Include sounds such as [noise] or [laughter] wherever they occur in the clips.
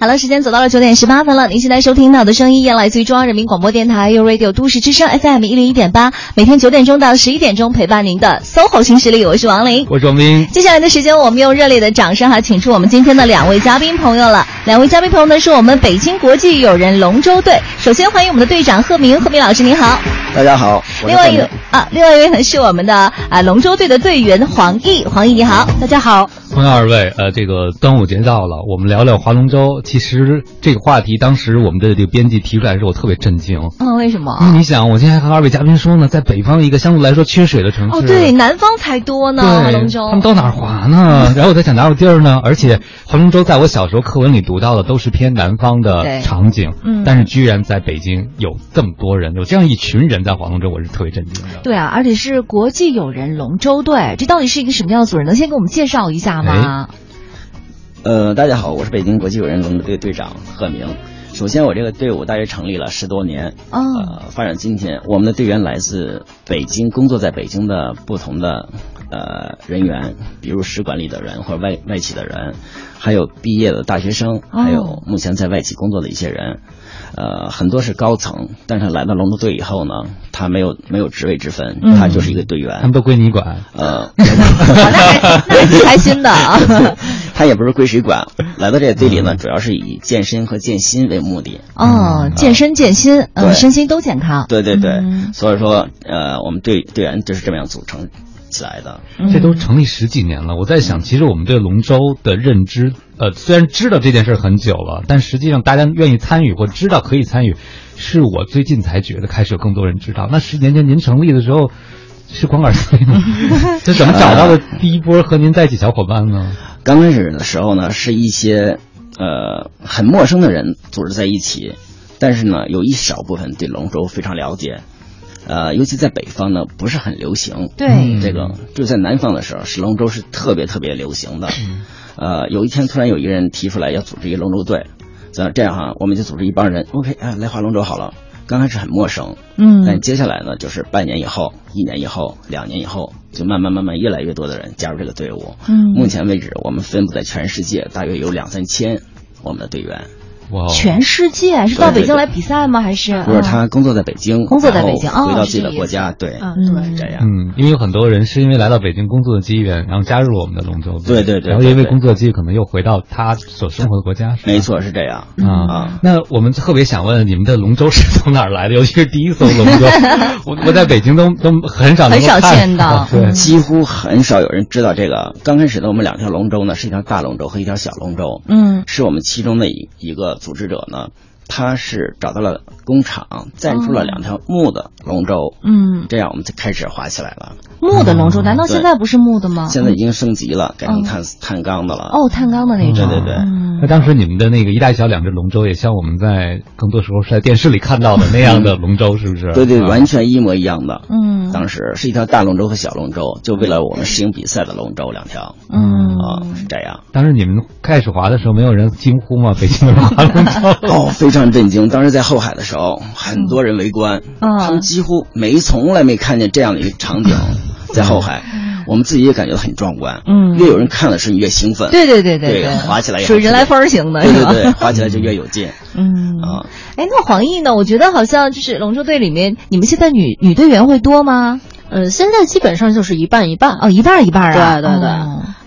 好了，时间走到了九点十八分了。您现在收听到的声音也来自于中央人民广播电台 u Radio 都市之声 FM 一零一点八，每天九点钟到十一点钟陪伴您的 SOHO 新势力，我是王琳，我是王斌。接下来的时间，我们用热烈的掌声哈，请出我们今天的两位嘉宾朋友了。两位嘉宾朋友呢，是我们北京国际友人龙舟队。首先欢迎我们的队长贺明，贺明老师您好。大家好。另外一位啊，另外一位呢是我们的啊龙舟队的队员黄奕，黄奕你好，大家好。欢迎二位，呃，这个端午节到了，我们聊聊划龙舟。其实这个话题，当时我们的这个编辑提出来的时候，我特别震惊。嗯，为什么？因为你想，我今天还和二位嘉宾说呢，在北方一个相对来说缺水的城市，哦，对，南方才多呢，龙舟。他们到哪儿划呢？[laughs] 然后我在想哪有地儿呢？而且划龙舟，在我小时候课文里读到的都是偏南方的场景，嗯，但是居然在北京有这么多人，有这样一群人在划龙舟，我是特别震惊的。对啊，而且是国际友人龙舟队，这到底是一个什么样的组织？能先给我们介绍一下吗？呃，大家好，我是北京国际友人龙的队队长贺明。首先，我这个队伍大约成立了十多年，呃，发展今天，我们的队员来自北京，工作在北京的不同的呃人员，比如使馆里的人或者外外企的人，还有毕业的大学生，还有目前在外企工作的一些人。呃，很多是高层，但是来到龙舟队以后呢，他没有没有职位之分，他就是一个队员，他们都归你管。呃，[laughs] 那那挺开心的啊。[laughs] 他也不是归谁管，来到这个队里呢，主要是以健身和健心为目的。哦，健身健心，嗯，身心都健康。对对对，所以说，呃，我们队队员就是这么样组成。起来的，这都成立十几年了。我在想，其实我们对龙舟的认知，呃，虽然知道这件事很久了，但实际上大家愿意参与或知道可以参与，是我最近才觉得开始有更多人知道。那十年前您成立的时候，是光杆司令吗？[laughs] [laughs] 这怎么找到的第一波和您在一起小伙伴呢？刚开始的时候呢，是一些呃很陌生的人组织在一起，但是呢，有一小部分对龙舟非常了解。呃，尤其在北方呢，不是很流行。对，这个就在南方的时候，是龙舟是特别特别流行的。呃，有一天突然有一个人提出来要组织一个龙舟队，这这样哈，我们就组织一帮人，OK，啊，来划龙舟好了。刚开始很陌生，嗯，但接下来呢，就是半年以后、一年以后、两年以后，就慢慢慢慢越来越多的人加入这个队伍。嗯，目前为止，我们分布在全世界，大约有两三千我们的队员。全世界是到北京来比赛吗？还是？不是他工作在北京，工作在北京，回到自己的国家，对，对，这样。嗯，因为有很多人是因为来到北京工作的机缘，然后加入了我们的龙舟队，对对对，然后因为工作机遇，可能又回到他所生活的国家。没错，是这样。啊。那我们特别想问，你们的龙舟是从哪儿来的？尤其是第一艘龙舟，[laughs] 我我在北京都都很少很少见到，[laughs] 对，几乎很少有人知道这个。刚开始的我们两条龙舟呢，是一条大龙舟和一条小龙舟，嗯，是我们其中的一一个组织者呢。他是找到了工厂，赞助了两条木的龙舟，嗯，这样我们就开始划起来了。木的龙舟，难道现在不是木的吗？现在已经升级了，改成碳碳钢的了。哦，碳钢的那种。对对对。那当时你们的那个一大一小两只龙舟，也像我们在更多时候是在电视里看到的那样的龙舟，是不是？对对，完全一模一样的。嗯。当时是一条大龙舟和小龙舟，就为了我们适应比赛的龙舟两条。嗯。啊，是这样。当时你们开始划的时候，没有人惊呼吗？北京的划龙舟？[laughs] 哦，非常震惊。当时在后海的时候，很多人围观，他们几乎没从来没看见这样的一个场景，在后海。我们自己也感觉到很壮观，嗯，越有人看的时候，你越兴奋，对对对对对，滑起来属于人来疯型的，对对对，滑起来就越有劲，嗯。啊，哎，那黄奕呢？我觉得好像就是龙舟队里面，你们现在女女队员会多吗？嗯，现在基本上就是一半一半哦，一半一半啊，对对对，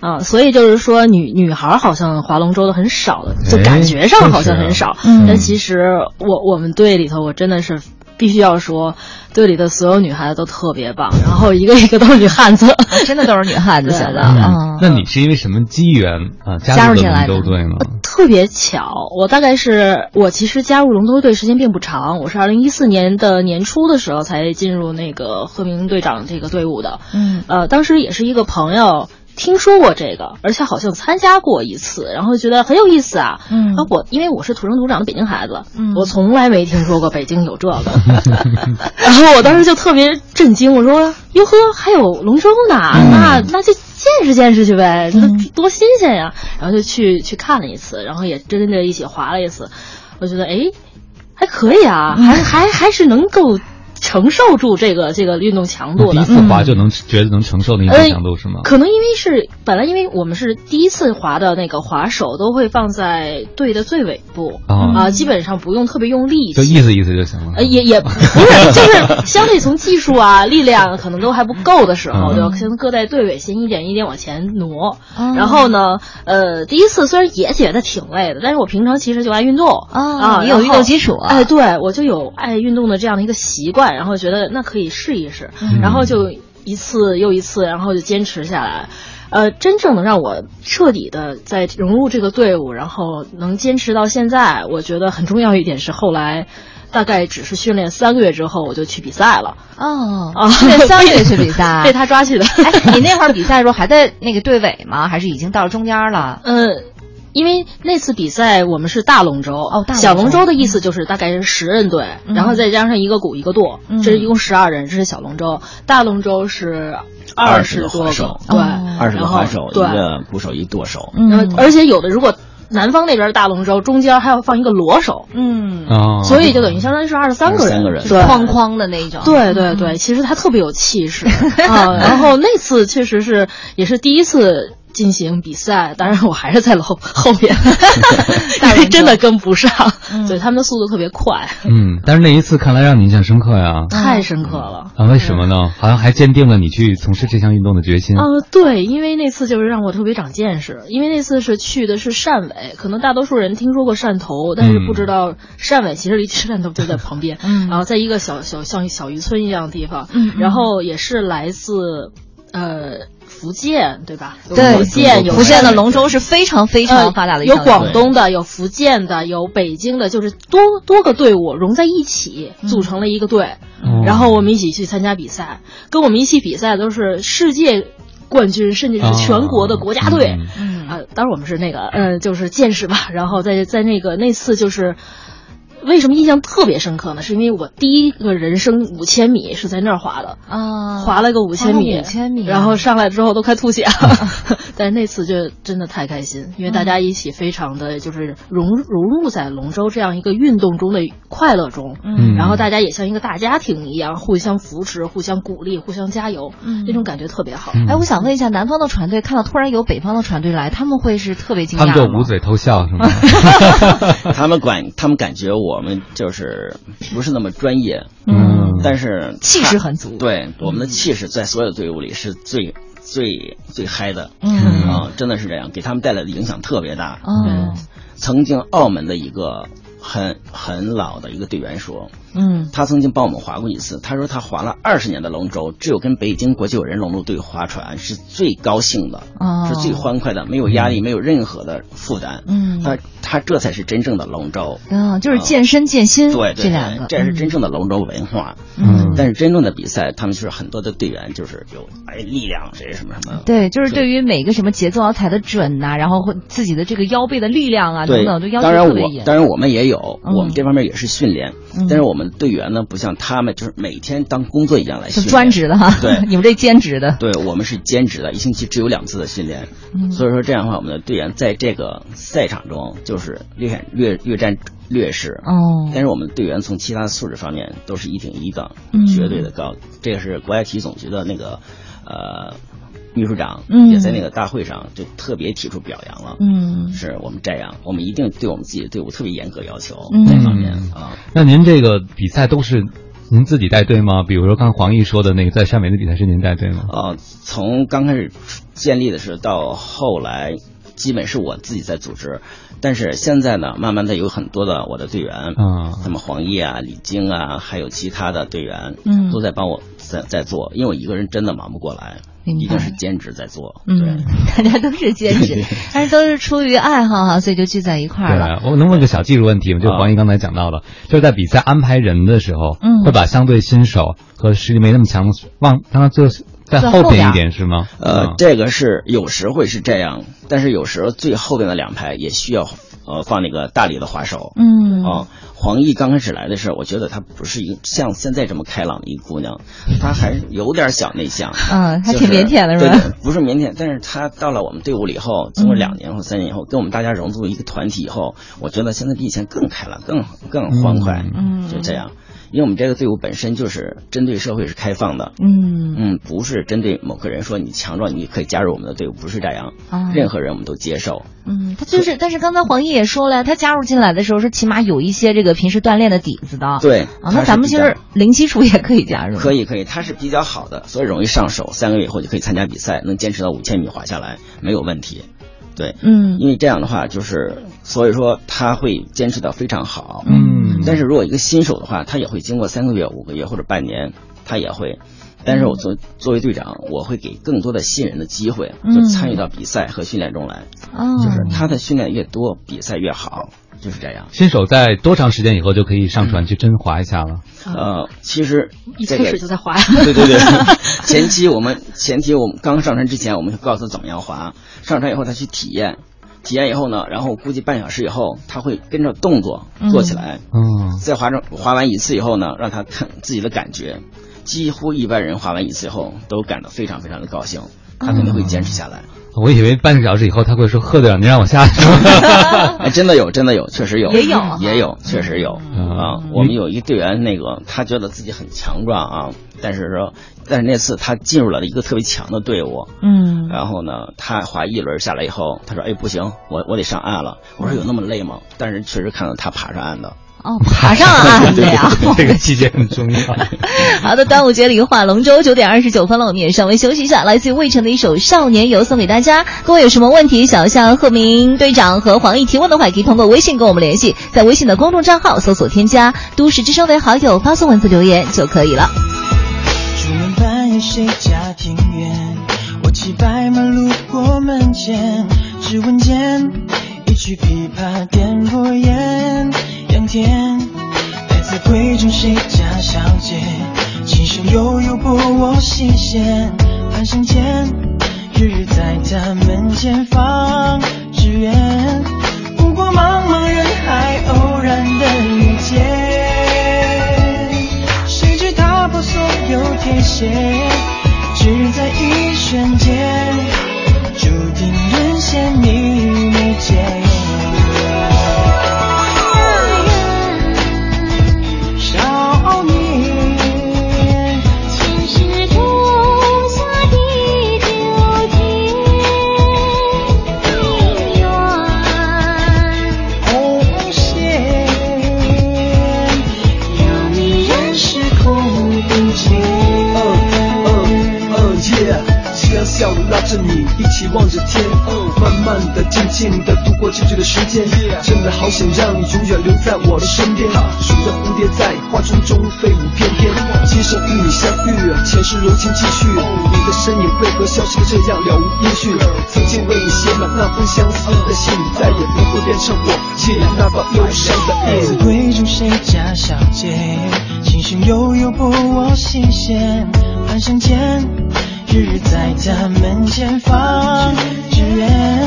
啊，所以就是说女女孩好像划龙舟的很少的，就感觉上好像很少，但其实我我们队里头，我真的是。必须要说，队里的所有女孩子都特别棒，然后一个一个都是女汉子，[laughs] 真的都是女汉子。现在，那你是因为什么机缘啊加入龙舟队呢？特别巧，我大概是我其实加入龙舟队时间并不长，我是二零一四年的年初的时候才进入那个贺明队长这个队伍的。嗯，呃，当时也是一个朋友。听说过这个，而且好像参加过一次，然后觉得很有意思啊。嗯，我因为我是土生土长的北京孩子，嗯，我从来没听说过北京有这个，[laughs] [laughs] 然后我当时就特别震惊，我说：“哟呵，还有龙舟呢？那那就见识见识去呗，多新鲜呀！”然后就去去看了一次，然后也跟着一起划了一次，我觉得哎，还可以啊，还还还是能够。承受住这个这个运动强度的。第一次滑就能觉得能承受那运动强度是吗？可能因为是本来因为我们是第一次滑的那个滑手都会放在队的最尾部啊，基本上不用特别用力气，就意思意思就行了。呃，也也不是，就是相对从技术啊、力量可能都还不够的时候，就先搁在队尾，先一点一点往前挪。然后呢，呃，第一次虽然也觉得挺累的，但是我平常其实就爱运动啊，也有运动基础，哎，对我就有爱运动的这样的一个习惯，然后觉得那可以试一试，然后就一次又一次，然后就坚持下来。呃，真正能让我彻底的在融入这个队伍，然后能坚持到现在，我觉得很重要一点是后来。大概只是训练三个月之后，我就去比赛了。哦，训练三个月去比赛，[laughs] 被他抓去的。哎，你那会儿比赛的时候还在那个队尾吗？还是已经到中间了？嗯，因为那次比赛我们是大龙舟哦，小龙舟的意思就是大概是十人队，然后再加上一个鼓一个舵，这是一共十二人，这是小龙舟。大龙舟是二十多手，对，二十个滑手，一个鼓手，一舵手。嗯，而且有的如果。南方那边大龙舟中间还要放一个锣手，嗯，所以就等于相当于是二十三个人，三个人，对，框框的那种，对对对，其实他特别有气势。[laughs] 啊。然后那次确实是也是第一次。进行比赛，当然我还是在后后面，[laughs] 因为真的跟不上，所以他们的速度特别快。嗯，但是那一次看来让你印象深刻呀，太深刻了。啊，为什么呢？好像还坚定了你去从事这项运动的决心。呃，对，因为那次就是让我特别长见识，因为那次是去的是汕尾，可能大多数人听说过汕头，但是不知道汕尾其实离汕头就在旁边，然后在一个小小像小渔村一样的地方，然后也是来自呃。福建对吧？对，福建有福建的龙舟是非常非常发达的，有广东的，有福建的，有北京的，就是多多个队伍融在一起组成了一个队，然后我们一起去参加比赛，跟我们一起比赛都是世界冠军，甚至是全国的国家队，啊，当然我们是那个，嗯，就是见识吧，然后在在那个那次就是。为什么印象特别深刻呢？是因为我第一个人生五千米是在那儿滑的啊，滑了个五千米，五千米，然后上来之后都快吐血了。[laughs] 但是那次就真的太开心，因为大家一起非常的就是融融入在龙舟这样一个运动中的快乐中，嗯，然后大家也像一个大家庭一样，互相扶持、互相鼓励、互相加油，嗯，那种感觉特别好。哎，我想问一下，南方的船队看到突然有北方的船队来，他们会是特别惊讶他们就捂嘴偷笑是吗？[laughs] 他们管他们感觉我。我们就是不是那么专业，嗯，但是气势很足。对，我们的气势在所有队伍里是最最最嗨的，嗯啊，真的是这样，给他们带来的影响特别大。嗯，曾经澳门的一个很很老的一个队员说。嗯，他曾经帮我们划过一次。他说他划了二十年的龙舟，只有跟北京国际友人龙舟队划船是最高兴的，是最欢快的，没有压力，没有任何的负担。嗯，他他这才是真正的龙舟。嗯，就是健身健心。对，这两个，这是真正的龙舟文化。嗯，但是真正的比赛，他们就是很多的队员就是有哎力量，谁什么什么。对，就是对于每个什么节奏要踩的准呐，然后会自己的这个腰背的力量啊等等都要求特别严。当然我们也有，我们这方面也是训练，但是我们队员呢不。像他们就是每天当工作一样来训练，专职的哈。对，[laughs] 你们这兼职的。对我们是兼职的，一星期只有两次的训练。所以说这样的话，我们的队员在这个赛场中就是略显略略占劣势。哦。但是我们队员从其他素质方面都是一顶一的，绝对的高。这个是国家体育总局的那个呃秘书长也在那个大会上就特别提出表扬了。嗯。是我们这样，我们一定对我们自己的队伍特别严格要求这方面啊。那您这个比赛都是？您自己带队吗？比如说刚黄奕说的那个在汕尾的比赛是您带队吗？啊，从刚开始建立的时候到后来，基本是我自己在组织。但是现在呢，慢慢的有很多的我的队员，嗯，什么黄奕啊、李晶啊，还有其他的队员，嗯，都在帮我在在做，因为我一个人真的忙不过来。一定是兼职在做，嗯，大家都是兼职，[laughs] 但是都是出于爱好哈，所以就聚在一块儿了。我能问个小技术问题吗？就黄奕刚才讲到的，就是在比赛安排人的时候，嗯，会把相对新手和实力没那么强的往让他坐在后边一点是吗？呃，这个是有时会是这样，但是有时候最后边的两排也需要。呃，放那个大力的滑手，嗯，啊，黄奕刚开始来的时候，我觉得她不是一个像现在这么开朗的一个姑娘，她还有点小内向，嗯，还挺腼腆的是吧？不是腼腆，但是她到了我们队伍里以后，经过两年或三年以后，跟我们大家融入一个团体以后，我觉得现在比以前更开朗，更更欢快，嗯，就这样。因为我们这个队伍本身就是针对社会是开放的，嗯嗯，不是针对某个人说你强壮你可以加入我们的队伍，不是这样，啊任何人我们都接受。嗯，他就是，但是刚才黄奕也说了，他加入进来的时候是起码有一些这个平时锻炼的底子的。对，啊，那咱们其实零基础也可以加入。可以可以，他是比较好的，所以容易上手，三个月以后就可以参加比赛，能坚持到五千米滑下来没有问题。对，嗯因为这样的话就是，所以说他会坚持到非常好。嗯但是如果一个新手的话，他也会经过三个月、五个月或者半年，他也会。但是我作作为队长，我会给更多的新人的机会，就参与到比赛和训练中来。嗯，就是他的训练越多，比赛越好，就是这样。新手在多长时间以后就可以上船去真滑一下了？呃，其实一开始就在滑呀。对对对，[laughs] 前期我们前期我们刚上船之前，我们就告诉他怎么样滑，上船以后他去体验，体验以后呢，然后估计半小时以后他会跟着动作做起来，嗯，在滑着滑完一次以后呢，让他看自己的感觉，几乎一般人滑完一次以后都感到非常非常的高兴，他肯定会坚持下来。我以为半个小时以后他会说：“贺队长，您让我下去。[laughs] 哎，真的有，真的有，确实有，也有也有，确实有嗯啊。我们有一队员，那个他觉得自己很强壮啊，但是说，但是那次他进入了一个特别强的队伍，嗯然后呢，他滑一轮下来以后，他说：“哎，不行，我我得上岸了。”我说：“有那么累吗？”但是确实看到他爬上岸的。哦，爬上岸的呀。这个季节很重要。[laughs] 好的，端午节里划龙舟，九点二十九分了，我们也稍微休息一下。来自于魏晨的一首《少年游》送给大家。各位有什么问题想要向贺明队长和黄奕提问的话，也可以通过微信跟我们联系，在微信的公众账号搜索添加“都市之声”为好友，发送文字留言就可以了。出门半夜谁家庭院？我骑白马路过门前，只闻见一曲琵琶点过烟。天来自贵州谁家小姐？琴声悠悠拨我心弦。半生间，日日在他门前放纸鸢。不过茫茫人海，偶然的遇见。谁知踏破所有铁鞋，只在一瞬间，注定沦陷你永远留在我的身边，数着蝴蝶在花丛中飞舞翩翩。今生与你相遇，前世柔情继续。你的身影为何消失的这样了无音讯？曾经为你写满那封相思的信，再也不会变成我夜里那把忧伤的来自夜。贵州谁家小姐，琴声悠悠拨我心弦。半生间，日日在他门前放纸鸢。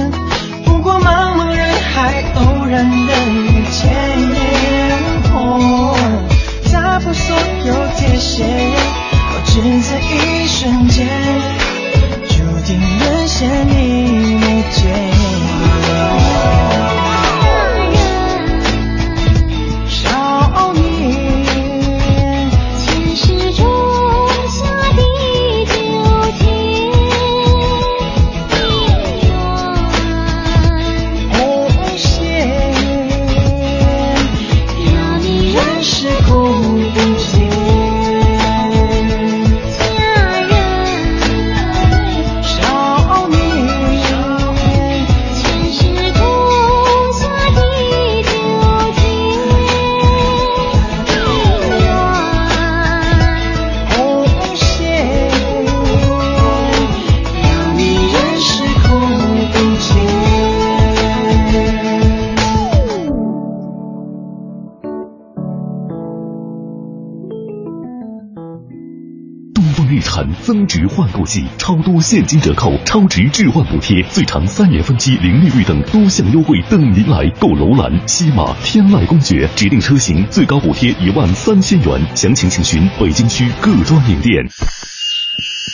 现金折扣、超值置换补贴，最长三年分期零利率等多项优惠等您来购。楼兰、西马、天籁公爵指定车型最高补贴一万三千元，详情请询北京区各专营店。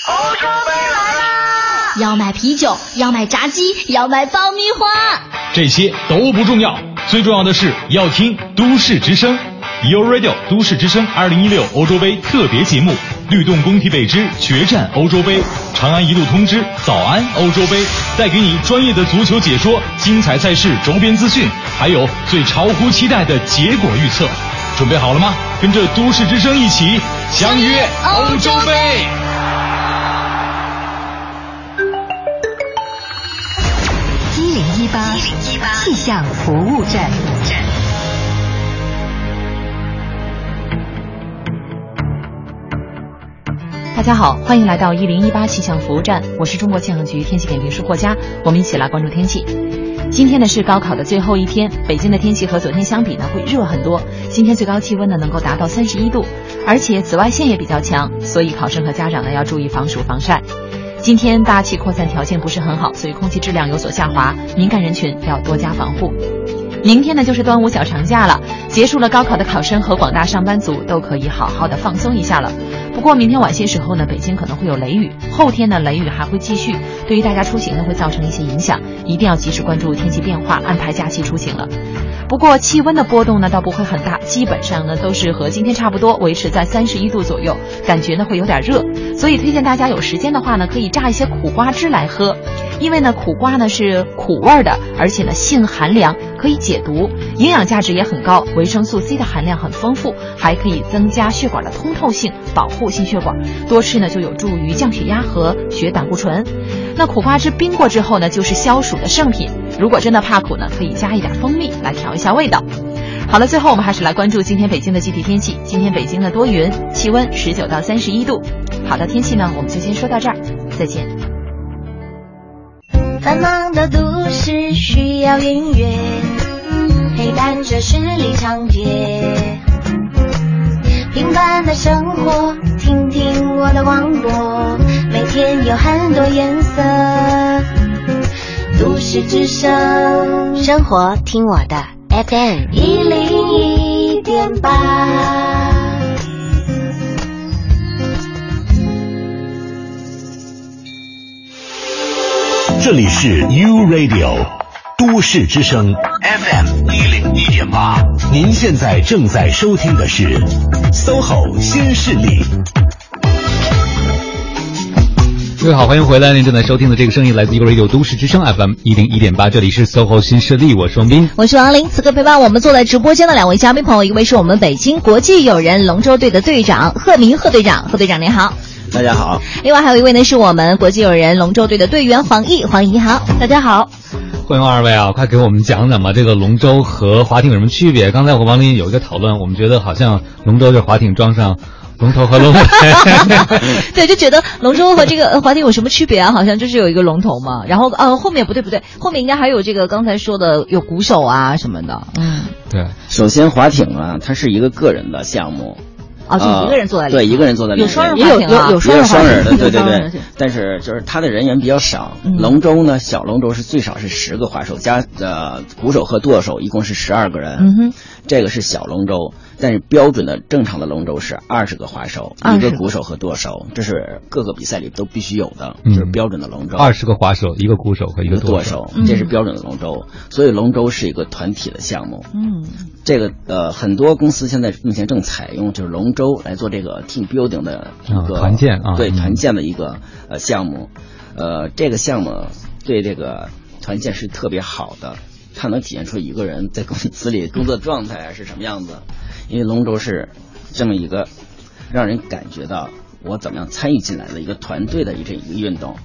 欧洲杯来啦要买啤酒，要买炸鸡，要买爆米花。这些都不重要，最重要的是要听都市之声。，You Radio 都市之声二零一六欧洲杯特别节目，律动工体北之决战欧洲杯，长安一路通知早安欧洲杯，带给你专业的足球解说、精彩赛事周边资讯，还有最超乎期待的结果预测。准备好了吗？跟着都市之声一起相约欧洲杯。一零一八气象服务站。大家好，欢迎来到一零一八气象服务站，我是中国气象局天气点评师霍佳，我们一起来关注天气。今天呢是高考的最后一天，北京的天气和昨天相比呢会热很多。今天最高气温呢能够达到三十一度，而且紫外线也比较强，所以考生和家长呢要注意防暑防晒。今天大气扩散条件不是很好，所以空气质量有所下滑，敏感人群要多加防护。明天呢就是端午小长假了，结束了高考的考生和广大上班族都可以好好的放松一下了。不过明天晚些时候呢，北京可能会有雷雨，后天呢雷雨还会继续，对于大家出行呢会造成一些影响，一定要及时关注天气变化，安排假期出行了。不过气温的波动呢倒不会很大，基本上呢都是和今天差不多，维持在三十一度左右，感觉呢会有点热，所以推荐大家有时间的话呢，可以榨一些苦瓜汁来喝，因为呢苦瓜呢是苦味的，而且呢性寒凉，可以解毒，营养价值也很高，维生素 C 的含量很丰富，还可以增加血管的通透性，保护心血管。多吃呢就有助于降血压和血胆固醇。那苦瓜汁冰过之后呢，就是消暑的圣品。如果真的怕苦呢，可以加一点蜂蜜来调一下味道。好了，最后我们还是来关注今天北京的具体天气。今天北京呢多云，气温十九到三十一度。好的天气呢，我们就先说到这儿，再见。繁忙的都市需要音乐，陪伴着十里长街。平凡的生活，听听我的广播，每天有很多颜色。都市之声，生活听我的 FM 一零一点八。这里是 U Radio 都市之声 FM 一零一点八，您现在正在收听的是 SOHO 新势力。各位好，欢迎回来！您正在收听的这个声音来自 U Radio 都市之声 FM 一零一点八，这里是 SOHO 新势力，我是王斌，我是王林。此刻陪伴我们坐在直播间的两位嘉宾朋友，一位是我们北京国际友人龙舟队的队长贺明贺队长，贺队长您好。大家好。另外还有一位呢，是我们国际友人龙舟队的队员黄奕，黄奕你好，大家好。欢迎二位啊，快给我们讲讲吧，这个龙舟和划艇有什么区别？刚才我和王林有一个讨论，我们觉得好像龙舟就是划艇装上。龙头和龙尾，[laughs] 对，就觉得龙舟和这个划艇有什么区别啊？好像就是有一个龙头嘛，然后呃后面不对不对，后面应该还有这个刚才说的有鼓手啊什么的。嗯，对。首先划艇啊，它是一个个人的项目。啊，就一个人坐在里对，一个人坐在里有双人划艇啊，有双人的，对对对。但是就是他的人员比较少。龙舟呢，小龙舟是最少是十个划手加呃鼓手和舵手，一共是十二个人。嗯哼，这个是小龙舟。但是标准的正常的龙舟是二十个划手，一个鼓手和舵手，这是各个比赛里都必须有的，就是标准的龙舟。二十个划手，一个鼓手和一个舵手，这是标准的龙舟。所以龙舟是一个团体的项目。嗯，这个呃很多公司现在目前正采用就是龙舟来做这个 team building 的一个团建啊，对团建的一个呃项目。呃，这个项目对这个团建是特别好的，它能体现出一个人在公司里工作状态是什么样子。因为龙舟是这么一个让人感觉到我怎么样参与进来的一个团队的一这一个运动，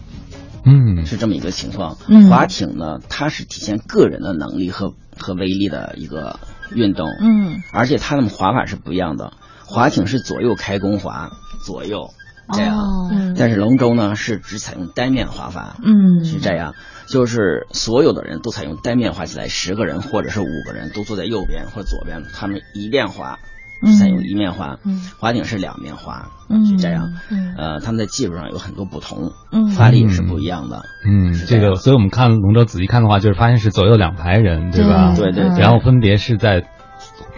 嗯，是这么一个情况。嗯，划艇呢，它是体现个人的能力和和威力的一个运动。嗯，而且它的划法是不一样的，划艇是左右开弓划，左右这样。哦，但是龙舟呢是只采用单面划法。嗯，是这样，就是所有的人都采用单面划起来，十个人或者是五个人都坐在右边或左边，他们一面划。采用一面划，嗯，划艇是两面划，嗯，是这样，嗯，呃，他们在技术上有很多不同，嗯，发力也是不一样的，嗯，这个，所以我们看龙舟仔细看的话，就是发现是左右两排人，对吧？对对，然后分别是在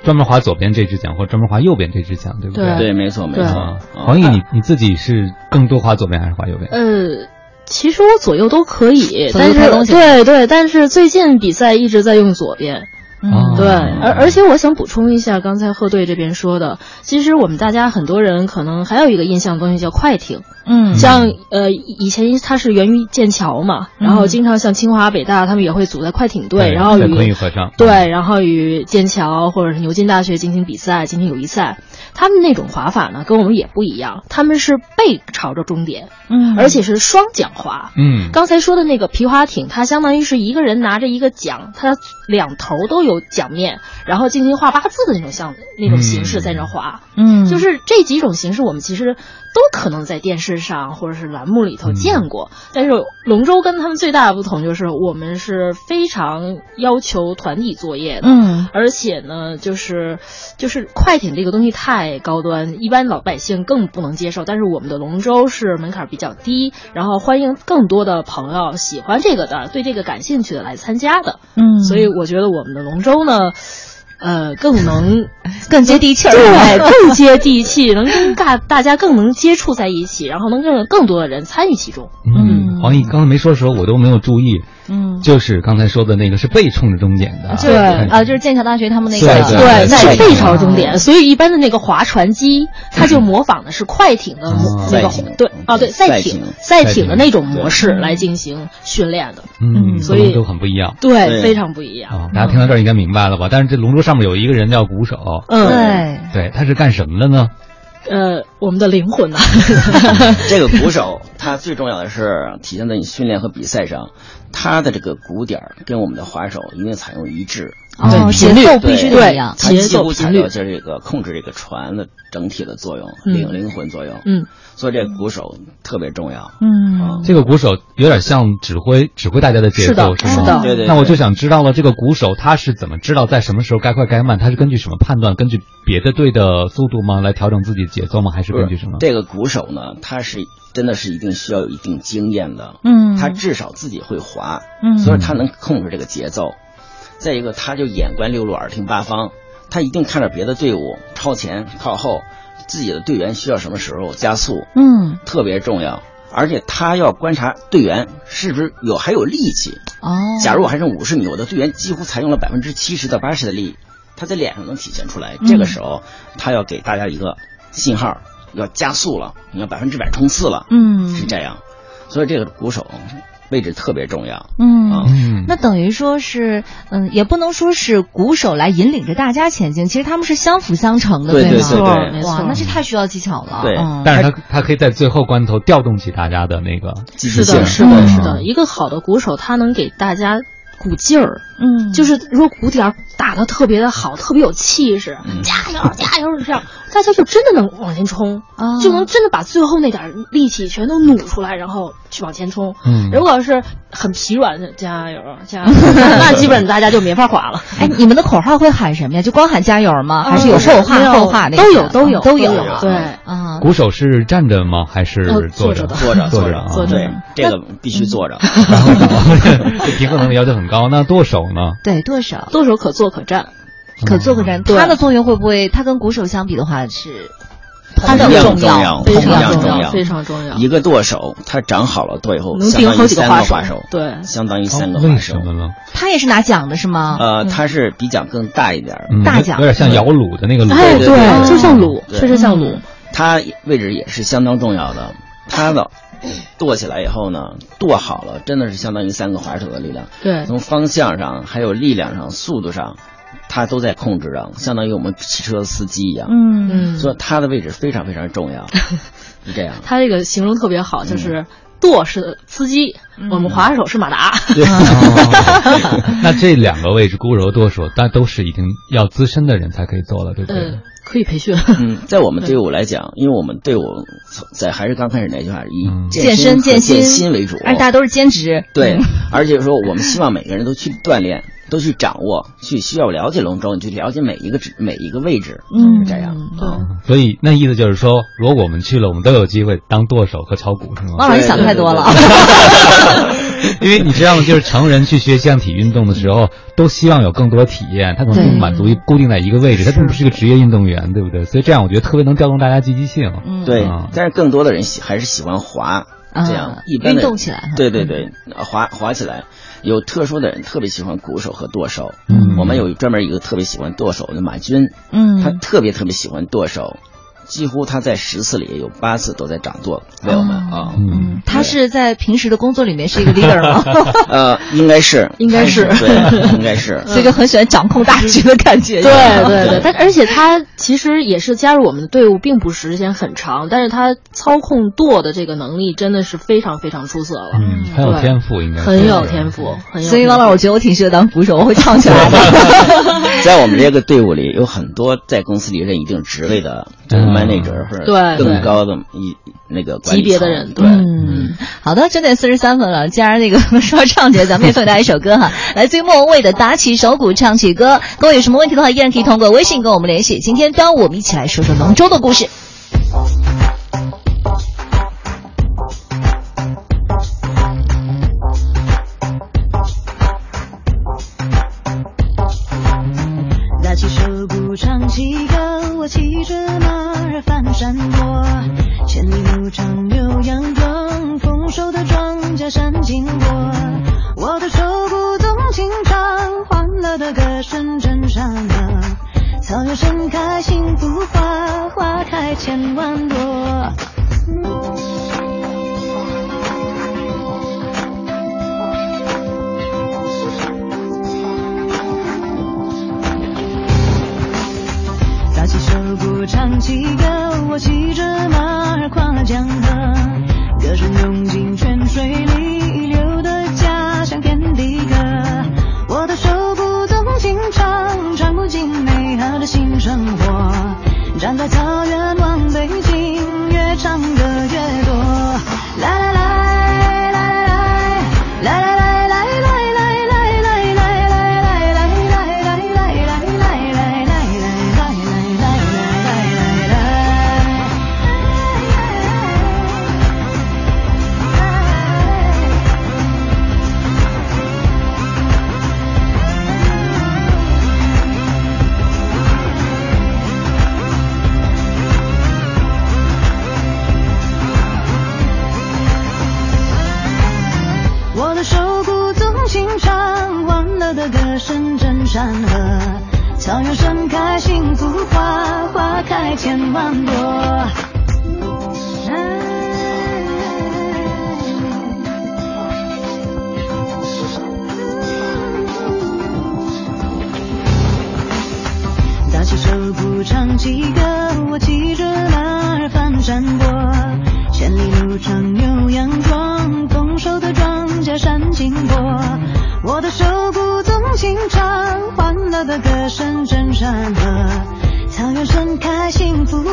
专门划左边这支桨或专门划右边这支桨，对不对？对，没错没错。黄奕，你你自己是更多划左边还是划右边？呃，其实我左右都可以，但是对对，但是最近比赛一直在用左边。嗯对，而而且我想补充一下，刚才贺队这边说的，其实我们大家很多人可能还有一个印象的东西叫快艇，嗯。像呃以以前它是源于剑桥嘛，然后经常像清华、北大他们也会组在快艇队，然后与玉河上对，然后与剑桥或者是牛津大学进行比赛，进行友谊赛。他们那种滑法呢，跟我们也不一样，他们是背朝着终点，嗯。而且是双桨滑。嗯。刚才说的那个皮划艇，它相当于是一个人拿着一个桨，它两头都有桨面，然后进行画八字的那种像那种形式在那画。嗯就是这几种形式，我们其实都可能在电视上或者是栏目里头见过。但是龙舟跟他们最大的不同就是，我们是非常要求团体作业的。嗯而且呢，就是就是快艇这个东西太高端，一般老百姓更不能接受。但是我们的龙舟是门槛比较低，然后欢迎更多的朋友喜欢这个的、对这个感兴趣的来参加的。嗯所以我觉得我们的龙舟呢。呃，更能 [laughs] 更接地气儿对，[laughs] 更接地气，能跟大大家更能接触在一起，然后能让更多的人参与其中。嗯，黄奕刚才没说的时候，我都没有注意。嗯，就是刚才说的那个是背冲着终点的，对啊，就是剑桥大学他们那个对对，在背朝终嗯点，所以一般的那个划船机，它就模仿的是快艇的那个对啊对赛艇赛艇的那种模式来进行训练的。嗯，所以都很不一样，对，非常不一样。啊，大家听到这儿应该明白了吧？但是这龙舟上面有一个人叫鼓手，嗯，对，对，他是干什么的呢？呃，我们的灵魂呢？[laughs] 这个鼓手，他最重要的是体现在你训练和比赛上，他的这个鼓点跟我们的滑手一定采用一致。哦，节奏必须得一样，节奏频率就是这个控制这个船的整体的作用，灵灵魂作用。嗯，所以这鼓手特别重要。嗯，这个鼓手有点像指挥指挥大家的节奏，是吗？的，对对。那我就想知道了，这个鼓手他是怎么知道在什么时候该快该慢？他是根据什么判断？根据别的队的速度吗？来调整自己节奏吗？还是根据什么？这个鼓手呢，他是真的是一定需要有一定经验的。嗯，他至少自己会滑，嗯，所以他能控制这个节奏。再一个，他就眼观六路，耳听八方，他一定看着别的队伍超前靠后，自己的队员需要什么时候加速，嗯，特别重要。而且他要观察队员是不是有还有力气。哦，假如我还剩五十米，我的队员几乎采用了百分之七十到八十的力，他在脸上能体现出来。这个时候，他要给大家一个信号，要加速了，你要百分之百冲刺了，嗯，是这样。所以这个鼓手。位置特别重要，嗯，那等于说是，嗯，也不能说是鼓手来引领着大家前进，其实他们是相辅相成的，对吗？对对。没错，哇，那这太需要技巧了。对，嗯、但是他他可以在最后关头调动起大家的那个积极性，是的，是的，是的，一个好的鼓手，他能给大家鼓劲儿，嗯，就是如果鼓点打得特别的好，特别有气势，嗯、加油加油这样，大家就真的能往前冲，啊、就能真的把最后那点力气全都努出来，然后去往前冲。嗯，如果是很疲软的，加油加油，[laughs] 那基本大家就没法滑了。哎，你们的口号会喊什么呀？就光喊加油吗？还是有后话后话那都有都有都有？对啊，鼓手是站着吗？还是坐着？坐着坐着坐着。对，这个必须坐着。[laughs] 然后对平衡能力要求很高。那舵手呢？对，舵手，舵手可坐可站。可坐可站，它的作用会不会？它跟鼓手相比的话是同样重要，非常重要，非常重要。一个舵手，他长好了舵以后，能顶好几个滑手，对，相当于三个为什么呢？他也是拿奖的是吗？呃，他是比奖更大一点，大奖有点像摇橹的那个橹，哎，对，就像橹，确实像橹。他位置也是相当重要的，他的。[clears throat] 剁起来以后呢，剁好了，真的是相当于三个滑手的力量。对，从方向上，还有力量上、速度上，它都在控制着，相当于我们汽车司机一样。嗯嗯，所以他的位置非常非常重要，[laughs] 是这样。他这个形容特别好，就是舵是司机，我们滑手是马达。[laughs] 对。[laughs] 那这两个位置，孤柔、舵手，但都是已经要资深的人才可以做了，对不对？可以培训。嗯，在我们队伍来讲，因为我们队伍在还是刚开始那句话，以健身健健心为主，而大家都是兼职。[laughs] 对，[laughs] 而且说我们希望每个人都去锻炼，都去掌握，去需要了解龙舟，你去了解每一个每一个位置，嗯，这样。对，所以那意思就是说，如果我们去了，我们都有机会当舵手和炒股，是吗？王老师想太多了。[laughs] 因为你知道吗？就是成人去学项体运动的时候，都希望有更多体验，他可能不满足于固定在一个位置，他并不是一个职业运动员，对不对？所以这样我觉得特别能调动大家积极性。嗯，对。但是更多的人喜还是喜欢滑，这样一般运动起来。对对对，滑滑起来。有特殊的人特别喜欢鼓手和舵手。嗯我们有专门一个特别喜欢舵手的马军，嗯他特别特别喜欢舵手，几乎他在十次里有八次都在掌舵朋友们啊。嗯，他是在平时的工作里面是一个 leader 吗？[laughs] 呃，应该是，应该是对，应该是。所以就很喜欢掌控大局的感觉。[laughs] 对对对，但而且他其实也是加入我们的队伍，并不时间很长，但是他操控舵的这个能力真的是非常非常出色了，嗯，很有天赋，应该是很有天赋，很有。所以王老师，我觉得我挺适合当鼓手，我会唱起来的。[laughs] 在我们这个队伍里，有很多在公司里任一定职位的，就是 manager 或者对对更高的一那个级别的人对，嗯，好的，九点四十三分了。[laughs] 既然那个说唱节，咱们也送给大家一首歌哈，[laughs] 来自于莫文蔚的《打起手鼓唱起歌》。各位有什么问题的话，依然可以通过微信跟我们联系。今天端午，我们一起来说说龙舟的故事。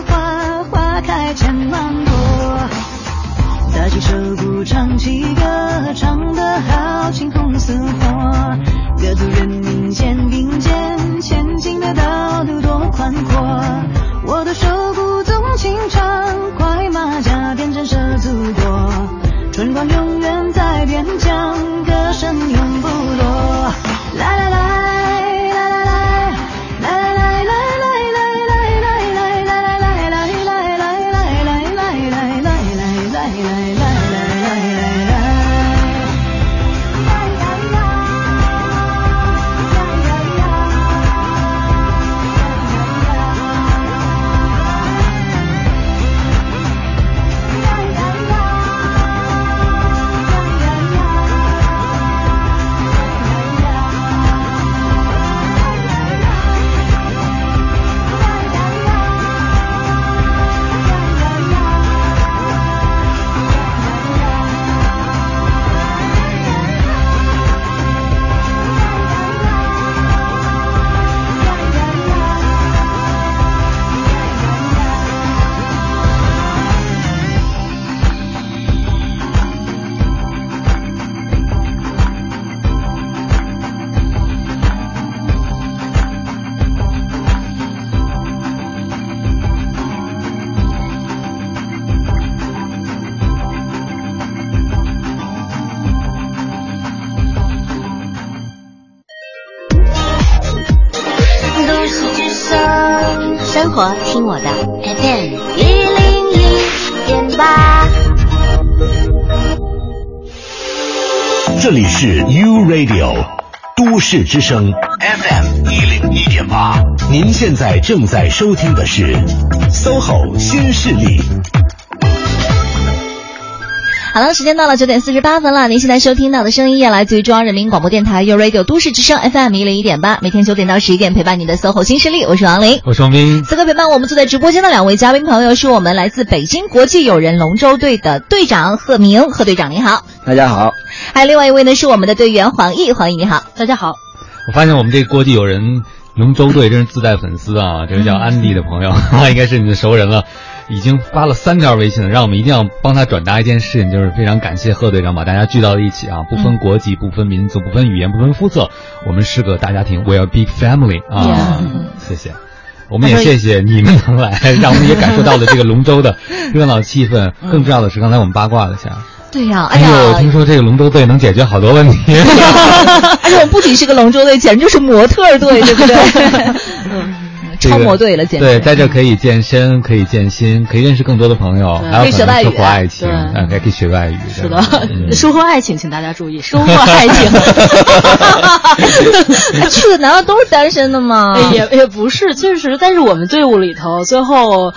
花，花开千万朵。打起手鼓唱起歌，唱得好，市之声 FM 一零一点八，您现在正在收听的是 SOHO 新势力。好了，时间到了九点四十八分了。您现在收听到的声音也来自于中央人民广播电台 u Radio 都市之声 FM 一零一点八，每天九点到十一点陪伴你的 SOHO 新势力，我是王琳，我是王斌。此刻陪伴我们坐在直播间的两位嘉宾朋友，是我们来自北京国际友人龙舟队的队长贺明，贺队长你好，大家好。还有另外一位呢，是我们的队员黄奕，黄奕你好，大家好。我发现我们这个国际友人龙舟队真是自带粉丝啊，这个叫安迪的朋友，[laughs] 应该是你的熟人了。已经发了三条微信了，让我们一定要帮他转达一件事情，就是非常感谢贺队长把大家聚到了一起啊，不分国籍、不分民族、不分语言、不分肤色，我们是个大家庭，We are big family 啊！谢谢，我们也谢谢你们能来，让我们也感受到了这个龙舟的热闹气氛。更重要的是，刚才我们八卦了一下，对呀，哎呦，听说这个龙舟队能解决好多问题，[laughs] [laughs] 而且我们不仅是个龙舟队，简直就是模特队，对不对？[laughs] 超模队了，简直对，在这可以健身，可以健心，可以认识更多的朋友，还有可能收获爱情，嗯，还可以学外语。是的，收获爱情，请大家注意，收获爱情。[laughs] 去的难道都是单身的吗？也也不是，确实，但是我们队伍里头最后，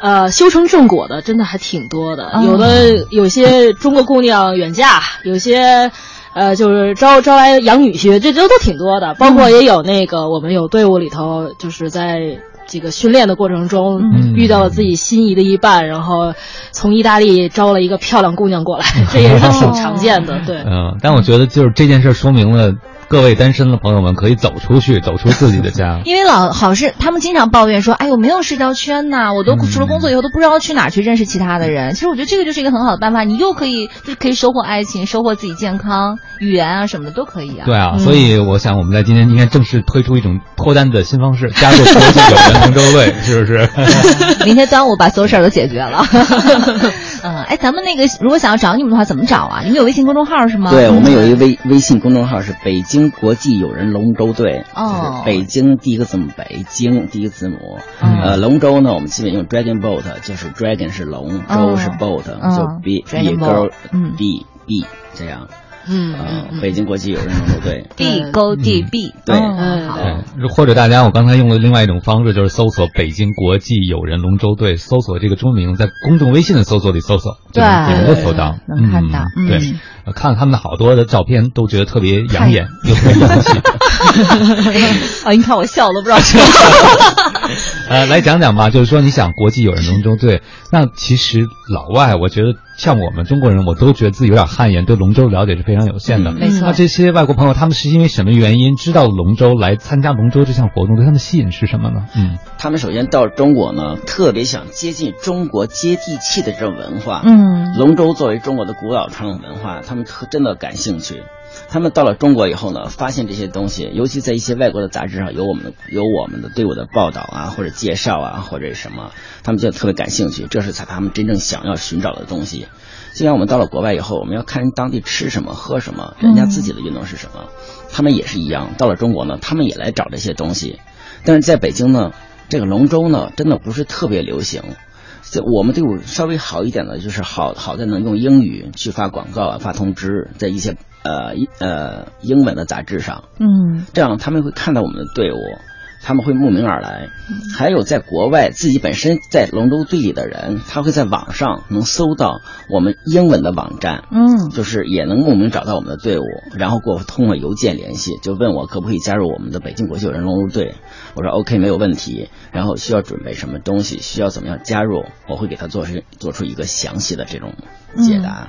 呃，修成正果的真的还挺多的，有的有些中国姑娘远嫁，有些。呃，就是招招来养女婿，这都都挺多的，包括也有那个我们有队伍里头，就是在这个训练的过程中遇到了自己心仪的一半，然后从意大利招了一个漂亮姑娘过来，[laughs] 这也是挺常见的，对。嗯，但我觉得就是这件事说明了。各位单身的朋友们可以走出去，走出自己的家。[laughs] 因为老好是他们经常抱怨说：“哎呦，没有社交圈呐，我都除了工作以后都不知道去哪去认识其他的人。”其实我觉得这个就是一个很好的办法，你又可以就可以收获爱情，收获自己健康、语言啊什么的都可以啊。对啊，所以我想我们在今天应该正式推出一种脱单的新方式，加入国际友人同舟队，是不是？[laughs] 明天端午把所有事儿都解决了。[laughs] 嗯，哎，咱们那个如果想要找你们的话，怎么找啊？你们有微信公众号是吗？对，我们有一个微微信公众号是北京。国际友人龙舟队，就是北京第一个字母北京第一个字母，呃，龙舟呢，我们基本用 dragon boat，就是 dragon 是龙，舟是 boat，就 b b 勾 b b 这样。嗯北京国际友人龙舟队，B 勾 D B，对，好，或者大家，我刚才用了另外一种方式，就是搜索北京国际友人龙舟队，搜索这个中名，在公众微信的搜索里搜索，对，也能够搜到，能看到，对，看他们的好多的照片，都觉得特别养眼，又特别洋气。啊，[laughs] 你看我笑的不知道什么。[laughs] 呃，来讲讲吧，就是说，你想国际友人龙舟队，那其实老外，我觉得。像我们中国人，我都觉得自己有点汗颜，对龙舟了解是非常有限的。没错。那这些外国朋友，他们是因为什么原因知道龙舟来参加龙舟这项活动？对他们吸引是什么呢？嗯，他们首先到中国呢，特别想接近中国接地气的这种文化。嗯，龙舟作为中国的古老传统文化，他们特真的感兴趣。他们到了中国以后呢，发现这些东西，尤其在一些外国的杂志上有我们有我们的队伍的报道啊，或者介绍啊，或者什么，他们就特别感兴趣。这是他们真正想要寻找的东西。既然我们到了国外以后，我们要看人当地吃什么喝什么，人家自己的运动是什么，他们也是一样。到了中国呢，他们也来找这些东西。但是在北京呢，这个龙舟呢，真的不是特别流行。就我们队伍稍微好一点的，就是好好在能用英语去发广告啊、发通知，在一些呃呃英文的杂志上，嗯，这样他们会看到我们的队伍。他们会慕名而来，还有在国外自己本身在龙舟队里的人，他会在网上能搜到我们英文的网站，嗯，就是也能慕名找到我们的队伍，然后给我通过邮件联系，就问我可不可以加入我们的北京国际友人龙舟队。我说 OK 没有问题，然后需要准备什么东西，需要怎么样加入，我会给他做出做出一个详细的这种解答。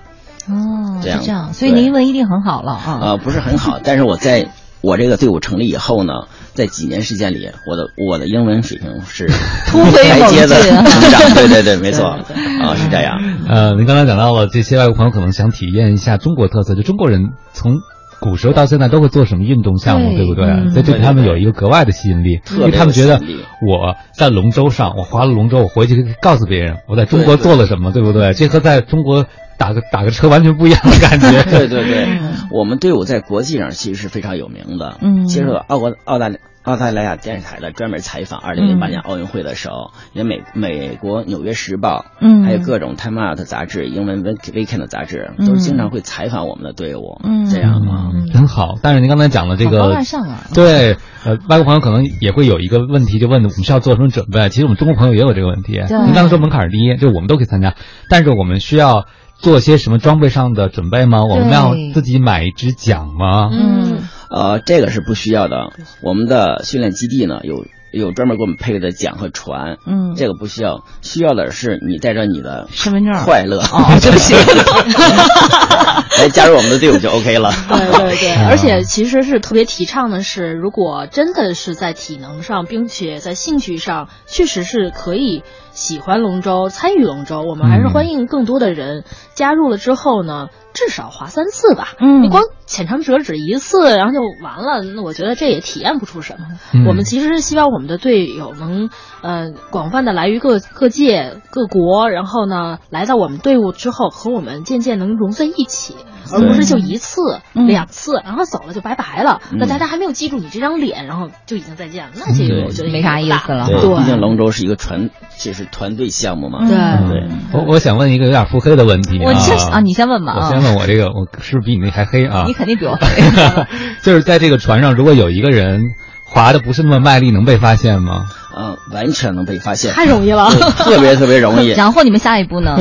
哦，这样这样，所以您英文一定很好了啊？呃，不是很好，但是我在。我这个队伍成立以后呢，在几年时间里，我的我的英文水平是 [laughs] 突飞猛进，成长。对对对，[laughs] 没错啊，是这样。呃，您刚才讲到了这些外国朋友可能想体验一下中国特色，就中国人从古时候到现在都会做什么运动项目，对不对？所以对他们有一个格外的吸引力，因为他们觉得我在龙舟上，我划了龙舟，我回去可以告诉别人我在中国做了什么，对不对？这和在中国。打个打个车完全不一样的感觉。[laughs] 对对对，我们队伍在国际上其实是非常有名的。嗯，接受澳国澳大利澳大利亚电视台的专门采访二零零八年奥运会的时候，也美美国《纽约时报》，嗯还有各种 Time Out 杂志、英文 Week Weekend 杂志，嗯都经常会采访我们的队伍，嗯这样啊。很好。但是您刚才讲的这个大上啊，对，呃，外国朋友可能也会有一个问题，就问我们需要做什么准备？其实我们中国朋友也有这个问题。您刚才说门槛儿低，就我们都可以参加，但是我们需要做些什么装备上的准备吗？我们要自己买一支桨吗？嗯呃，这个是不需要的。我们的训练基地呢有有专门给我们配备的桨和船，嗯这个不需要。需要的是你带着你的身份证快乐，哦对不起来 [laughs] 加入我们的队伍就 OK 了。对对对，而且其实是特别提倡的是，如果真的是在体能上，并且在兴趣上，确实是可以喜欢龙舟、参与龙舟，我们还是欢迎更多的人加入了之后呢，至少划三次吧。嗯你光浅尝辄止一次，然后就完了，那我觉得这也体验不出什么。嗯我们其实是希望我们的队友能，呃，广泛的来于各各界各国，然后呢，来到我们队伍之后，和我们渐渐能融在一起，而不是就一次、嗯两次，然后走了就拜拜了。嗯那大家还没有记住你这张脸，然后就已经再见了，那这个我觉得没啥意思了对，毕竟龙舟是一个团，这是团队项目嘛。对对。我我想问一个有点腹黑的问题啊，我先啊，你先问吧啊，我先问我这个，我是不是比你那还黑啊？你肯定比我 [laughs] 黑。[laughs] 就是在这个船上，如果有一个人划的不是那么卖力，能被发现吗？嗯，完全能被发现，太容易了特别特别容易。[laughs] 然后你们下一步呢？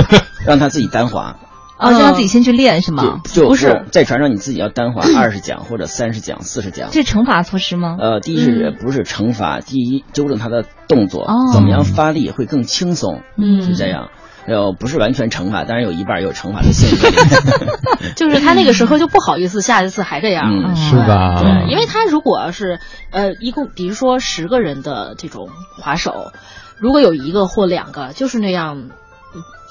让他自己单划，哦，就让自己先去练是吗？就不是，在船上你自己要单划 [laughs] 二十桨或者三十桨、四十桨。这是惩罚措施吗？呃，第一是不是惩罚？第一纠正他的动作哦，怎么样发力会更轻松，嗯是这样。呃，不是完全惩罚，当然有一半有惩罚的性质。[laughs] [laughs] 就是他那个时候就不好意思下一次还这样，嗯是吧？对，因为他如果要是呃一共比如说十个人的这种滑手，如果有一个或两个就是那样。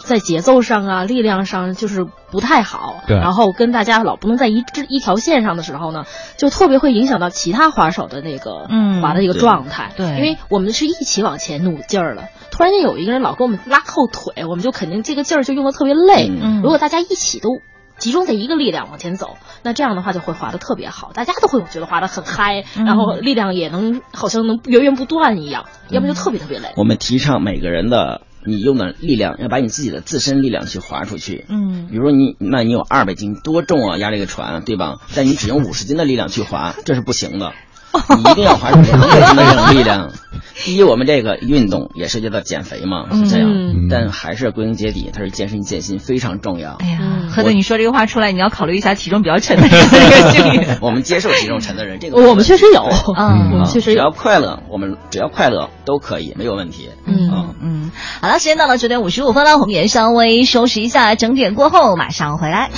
在节奏上啊，力量上就是不太好，对。然后跟大家老不能在一致一条线上的时候呢，就特别会影响到其他滑手的那个嗯。滑的一个状态。对。对。因为我们是一起往前努劲儿了，突然间有一个人老给我们拉后腿，我们就肯定这个劲儿就用的特别累。嗯。如果大家一起都集中在一个力量往前走，那这样的话就会滑得特别好，大家都会觉得滑得很嗨，嗯。然后力量也能好像能源源不断一样，要不就特别特别累。我们提倡每个人的你用的力量要把你自己的自身力量去划出去。嗯比如说你，那你有二百斤，多重啊，压这个船，对吧？但你只用五十斤的力量去划，这是不行的。你一定要还出两百斤的这种力量。[laughs] 第一，我们这个运动也涉及到减肥嘛，是这样。嗯但还是归根结底，它是健身健心，非常重要。哎呀，嗯何总，你说这个话出来，你要考虑一下体重比较沉的人个。[laughs] 我们接受体重沉的人，这个我们确实有，[laughs] 嗯我们确实只要。快乐，我们只要快乐都可以，没有问题。嗯嗯，好了，时间到了九点五十五分了，我们也稍微收拾一下，整点过后马上回来。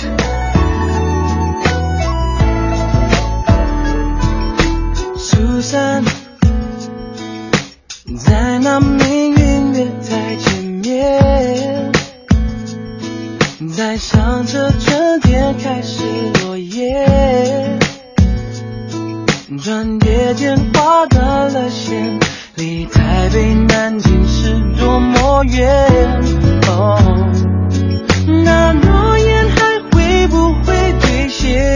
散在那命运月台前面，在想着春天开始落叶，转眼间划断了线，离台北南京是多么远。哦，那诺言还会不会兑现？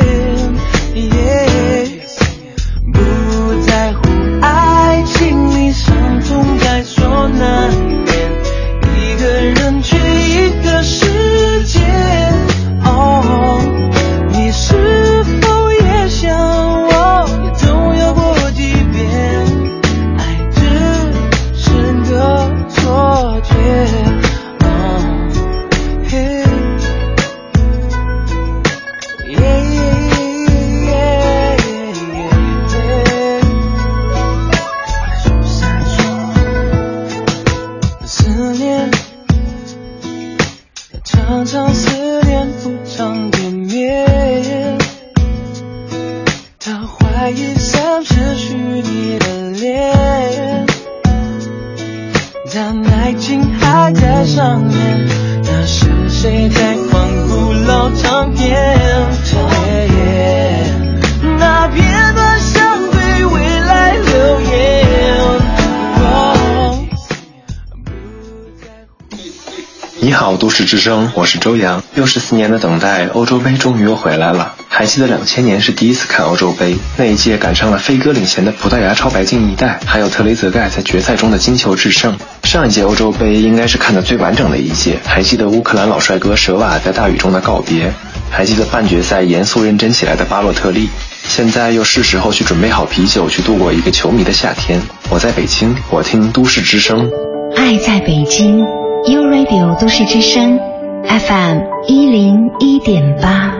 都市之声，我是周洋。又是四年的等待，欧洲杯终于又回来了。还记得两千年是第一次看欧洲杯，那一届赶上了飞哥领衔的葡萄牙超白金一代，还有特雷泽盖在决赛中的金球制胜。上一届欧洲杯应该是看的最完整的一届。还记得乌克兰老帅哥舍瓦在大雨中的告别，还记得半决赛严肃认真起来的巴洛特利。现在又是时候去准备好啤酒，去度过一个球迷的夏天。我在北京，我听都市之声，爱在北京。U Radio 都市之声，FM 一零一点八。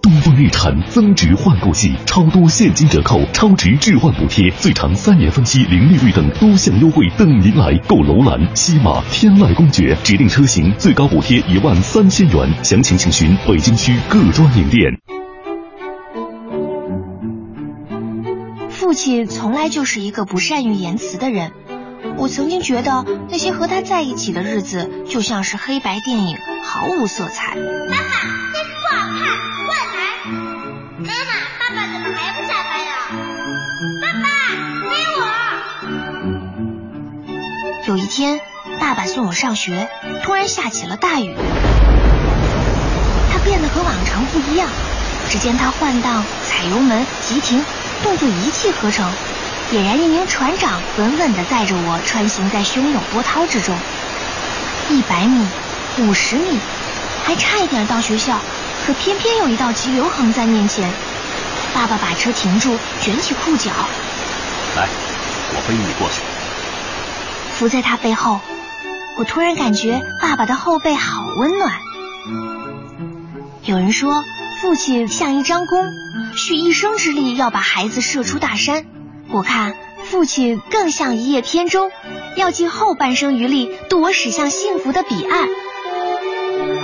东风日产增值换购季，超多现金折扣、超值置换补贴，最长三年分期零利率等多项优惠等您来购！楼兰、西马、天籁公爵指定车型最高补贴一万三千元，详情请询北京区各专营店。亲从来就是一个不善于言辞的人，我曾经觉得那些和他在一起的日子就像是黑白电影，毫无色彩。妈妈，电视不好看，换台。妈妈，爸爸怎么还不下班呀？爸爸，陪我。有一天，爸爸送我上学，突然下起了大雨，他变得和往常不一样。只见他换挡、踩油门、急停。动作一气呵成，俨然一名船长，稳稳地载着我穿行在汹涌波涛之中。一百米，五十米，还差一点到学校，可偏偏有一道急流横在面前。爸爸把车停住，卷起裤脚，来，我背你过去。伏在他背后，我突然感觉爸爸的后背好温暖。有人说，父亲像一张弓。蓄一生之力要把孩子射出大山，我看父亲更像一叶扁舟，要尽后半生余力渡我驶向幸福的彼岸。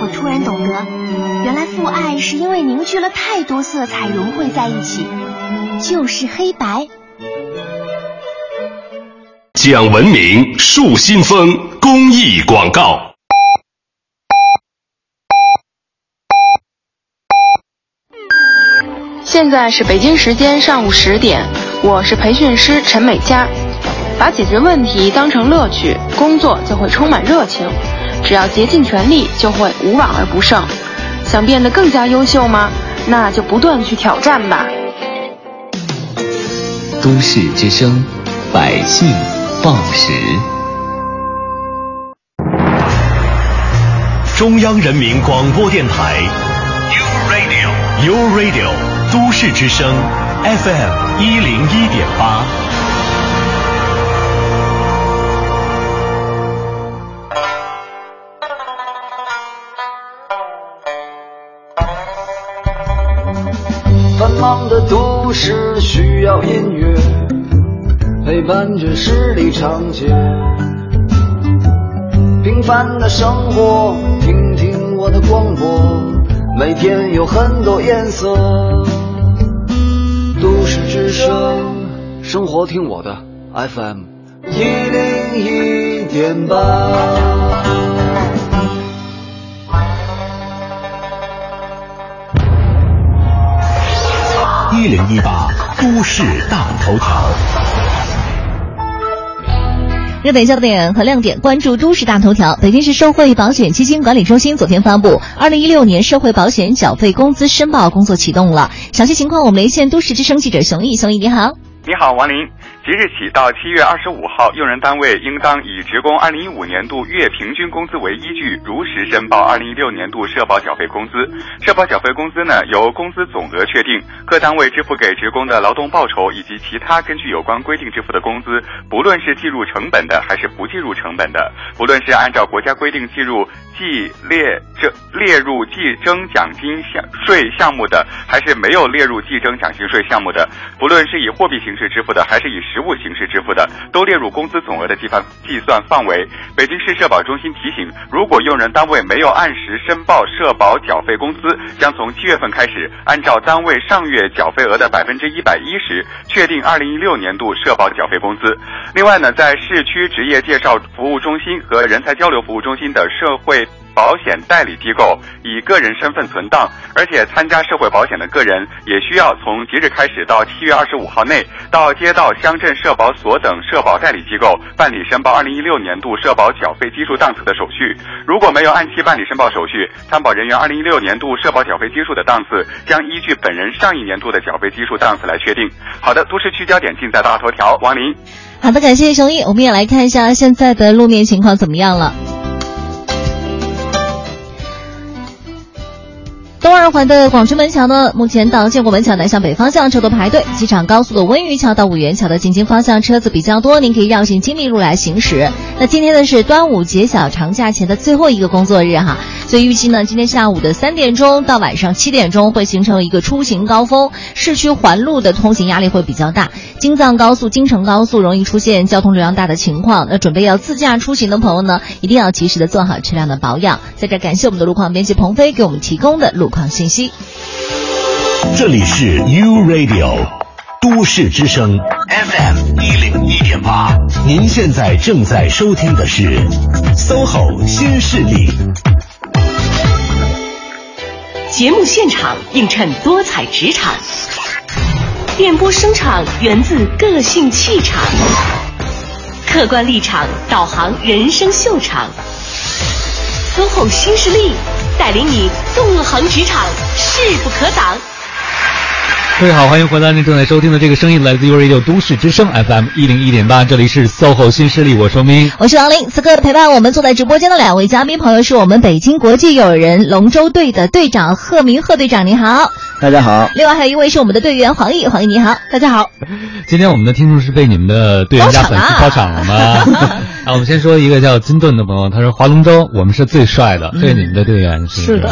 我突然懂得，原来父爱是因为凝聚了太多色彩融汇在一起，就是黑白。讲文明树新风公益广告。现在是北京时间上午十点，我是培训师陈美佳。把解决问题当成乐趣，工作就会充满热情。只要竭尽全力，就会无往而不胜。想变得更加优秀吗？那就不断去挑战吧。都市之声，百姓报时。中央人民广播电台，U Radio，U Radio。都市之声 FM 一零一点八。繁忙的都市需要音乐陪伴着十里长街，平凡的生活，听听我的广播，每天有很多颜色。生活听我的 FM 一零一点八。一零一八都市大头条。热点焦点和亮点，关注都市大头条。北京市社会保险基金管理中心昨天发布，二零一六年社会保险缴费工资申报工作启动了。详细情况，我们连线都市之声记者熊毅。熊毅，你好。你好，王林。即日起到七月二十五号，用人单位应当以职工二零一五年度月平均工资为依据，如实申报二零一六年度社保缴费工资。社保缴费工资呢，由工资总额确定，各单位支付给职工的劳动报酬以及其他根据有关规定支付的工资，不论是计入成本的还是不计入成本的，不论是按照国家规定计入计列这列入计征奖金项税项目的，还是没有列入计征奖金税项目的，不论是以货币形式支付的还是以实物形式支付的，都列入工资总额的计算计算范围。北京市社保中心提醒，如果用人单位没有按时申报社保缴费工资，将从七月份开始，按照单位上月缴费额的百分之一百一十，确定二零一六年度社保缴费工资。另外呢，在市区职业介绍服务中心和人才交流服务中心的社会。保险代理机构以个人身份存档，而且参加社会保险的个人也需要从即日开始到七月二十五号内，到街道、乡镇社保所等社保代理机构办理申报二零一六年度社保缴费基数档次的手续。如果没有按期办理申报手续，参保人员二零一六年度社保缴费基数的档次将依据本人上一年度的缴费基数档次来确定。好的，都市区焦点尽在大头条，王林。好的，感谢熊毅。我们也来看一下现在的路面情况怎么样了。东二环的广渠门桥呢，目前到建国门桥南向北方向车多排队；机场高速的温榆桥到五元桥的进京方向车子比较多，您可以绕行金密路来行驶。那今天呢是端午节小长假前的最后一个工作日哈，所以预计呢今天下午的三点钟到晚上七点钟会形成一个出行高峰，市区环路的通行压力会比较大，京藏高速、京承高速容易出现交通流量大的情况。那准备要自驾出行的朋友呢，一定要及时的做好车辆的保养。在这感谢我们的路况编辑鹏飞给我们提供的路况信息。这里是 U Radio 都市之声 FM 一零一点八，您现在正在收听的是 SOHO 新势力。节目现场映衬多彩职场，电波声场源自个性气场，客观立场导航人生秀场。SOHO 新势力带领你纵横职场，势不可挡。各位好，欢迎回来！您正在收听的这个声音来自 u Radio 都市之声 FM 一零一点八，这里是 SOHO 新势力，我说明，我是王林。此刻陪伴我们坐在直播间的两位嘉宾朋友是我们北京国际友人龙舟队的队长贺明，贺队长你好。大家好。另外还有一位是我们的队员黄奕，黄奕你好，大家好。今天我们的听众是被你们的队员加粉丝包场了吗？[laughs] 啊，我们先说一个叫金盾的朋友，他说划龙舟我们是最帅的，这是你们的队员是是的。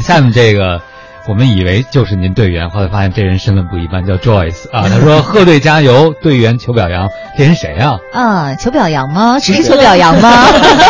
下面这个。我们以为就是您队员，后来发现这人身份不一般，叫 Joyce 啊。他说：“ [laughs] 贺队加油，队员求表扬。”这人谁啊？啊，求表扬吗？只是求表扬吗？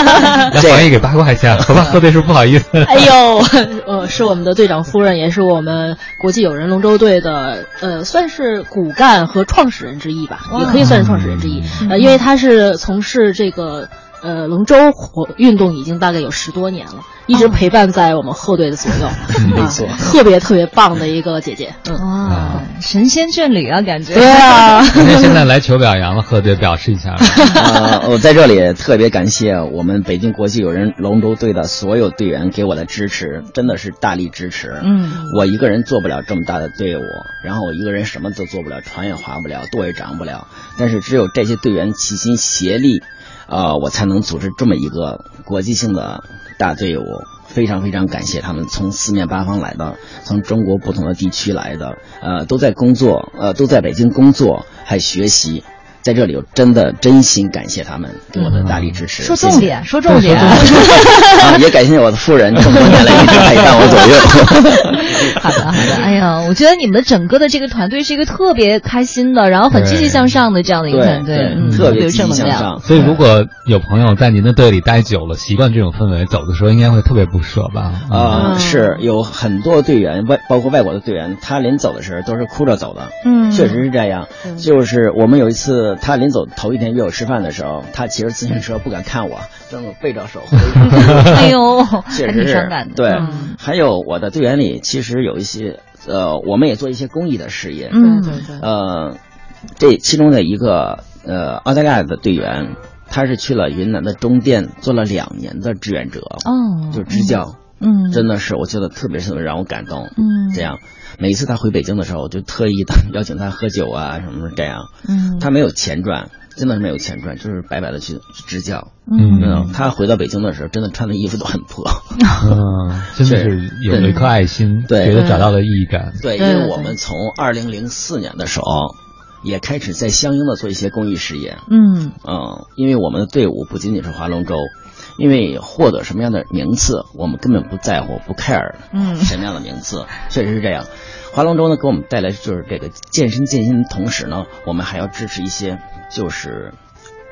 [laughs] 让黄奕给八卦一下，[laughs] 好吧？贺队是不好意思。哎呦，呃，是我们的队长夫人，也是我们国际友人龙舟队的，呃，算是骨干和创始人之一吧，也可以算是创始人之一。呃，因为他是从事这个。呃，龙舟活运动已经大概有十多年了，一直陪伴在我们后队的左右，[laughs] 没错，特别特别棒的一个姐姐，嗯哇，神仙眷侣啊，感觉对啊。[laughs] 那现在来求表扬了，贺队表示一下。啊，[laughs] 我在这里特别感谢我们北京国际友人龙舟队的所有队员给我的支持，真的是大力支持。嗯，我一个人做不了这么大的队伍，然后我一个人什么都做不了，船也划不了，舵也掌不了，但是只有这些队员齐心协力。啊，我才能组织这么一个国际性的大队伍，非常非常感谢他们从四面八方来的，从中国不同的地区来的，呃，都在工作，呃，都在北京工作还学习。在这里，我真的真心感谢他们对我的大力支持。说重点，说重点。[laughs] 啊，也感谢我的夫人这么多年来一直陪伴我左右。[laughs] 好的，好的。哎呀，我觉得你们整个的这个团队是一个特别开心的，然后很积极向上的这样的一个团队，嗯，特别正能量。所以，如果有朋友在您的队里待久了，习惯这种氛围，走的时候应该会特别不舍吧？啊，是有很多队员外，包括外国的队员，他临走的时候都是哭着走的。嗯，确实是这样。就是我们有一次。他临走头一天约我吃饭的时候，他骑着自行车不敢看我，[laughs] 正背着手。[laughs] 哎呦，[laughs] 确实伤感的。对，还有我的队员里，其实有一些，呃，我们也做一些公益的事业。嗯，对对。呃，这其中的一个呃澳大利亚的队员，他是去了云南的中甸做了两年的志愿者。哦，就支教。嗯，真的是，我觉得特别特别让我感动。嗯，这样。每一次他回北京的时候，我就特意的邀请他喝酒啊，什么这样。嗯，他没有钱赚，真的是没有钱赚，就是白白的去支教。嗯，他回到北京的时候，真的穿的衣服都很破。嗯，[laughs] 真的是有了一颗爱心，[laughs] 对，觉得找到了意义感。对，因为我们从二零零四年的时候，也开始在相应的做一些公益事业。嗯嗯，因为我们的队伍不仅仅是划龙舟。因为获得什么样的名次，我们根本不在乎，不 care，嗯，什么样的名次，确实是这样。划龙舟呢，给我们带来就是这个健身健心的同时呢，我们还要支持一些就是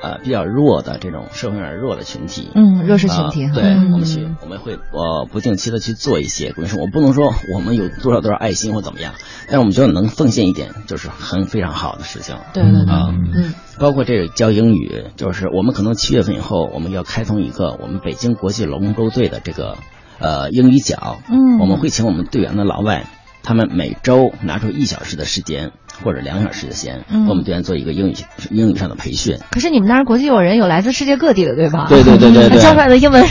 呃比较弱的这种社会上弱的群体，嗯弱势群体对，嗯我们去我们会呃不定期的去做一些公益生活，我不能说我们有多少多少爱心或怎么样，但是我们觉得能奉献一点，就是很非常好的事情。对对对啊，嗯，包括这个教英语，就是我们可能七月份以后，我们要开通一个我们北京国际龙舟队的这个呃英语角，嗯我们会请我们队员的老外，他们每周拿出一小时的时间或者两小时的时间，我们队员做一个英语英语上的培训。可是你们那儿国际友人有来自世界各地的，对吧？对对对对对教出来的英文。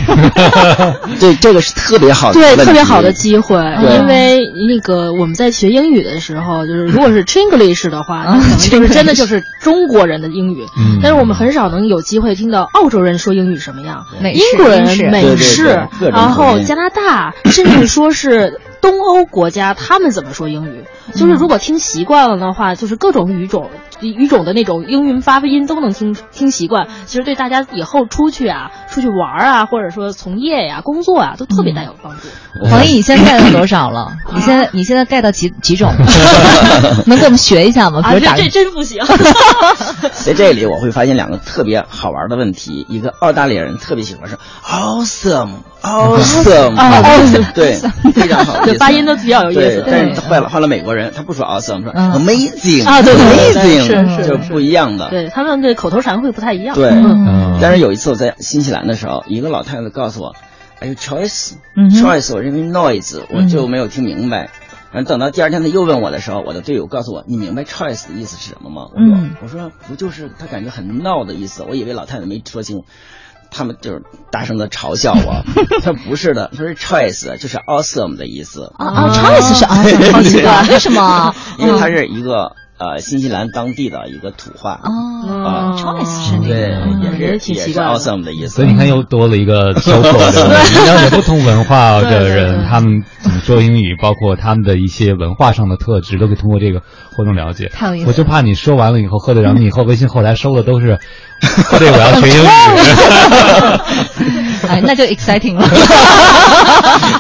[laughs] 对，这个是特别好的对，特别好的机会，因为那个我们在学英语的时候，就是如果是 Chinglish 的话，啊那可能就是真的就是中国人的英语，嗯。但是我们很少能有机会听到澳洲人说英语什么样，美英国人、美式。然后加拿大，甚至说是东欧国家，他们怎么说英语？就是如果听习惯了的话，就是各种语种。语种的那种英语发音都能听听习惯，其实对大家以后出去啊、出去玩啊，或者说从业呀、工作啊，都特别大有帮助。黄奕，你现在盖到多少了？[laughs] 你现在你现在盖到几几种？[laughs] 能给我们学一下吗？比啊，这这真不行。[laughs] 在这里我会发现两个特别好玩的问题，一个澳大利亚人特别喜欢说 awesome awesome，啊，awesome 对，非常好对发音都比较有意思，但是换了换了美国人，他不说 awesome，说嗯 amazing 啊对 amazing，是是就是不一样的。对他们的口头禅会不太一样。对，嗯但是有一次我在新西兰的时候，一个老太太告诉我，哎呦 choice choice，我认为 noise，我就没有听明白。然后等到第二天他又问我的时候，我的队友告诉我，你明白 choice 的意思是什么吗？我说、嗯我说不就是他感觉很闹的意思，我以为老太太没说清。他们就是大声的嘲笑我，[laughs] 他不是的，他是 choice，就是 awesome 的意思。啊啊，choice 是 awesome，好奇怪，为什么？[laughs] 因为它是一个呃新西兰当地的一个土话。哦，choice 是那对个，，也是也挺奇怪的 awesome 的意思。所以你看，又多了一个收获，对吧？你了解不同文化的人，他们怎么说英语，包括他们的一些文化上的特质，都可以通过这个活动了解。太有意思了我就怕你说完了以后，贺队长，你以后微信后台收的都是，[laughs] 贺队我要学英语。哎，那就 exciting 了。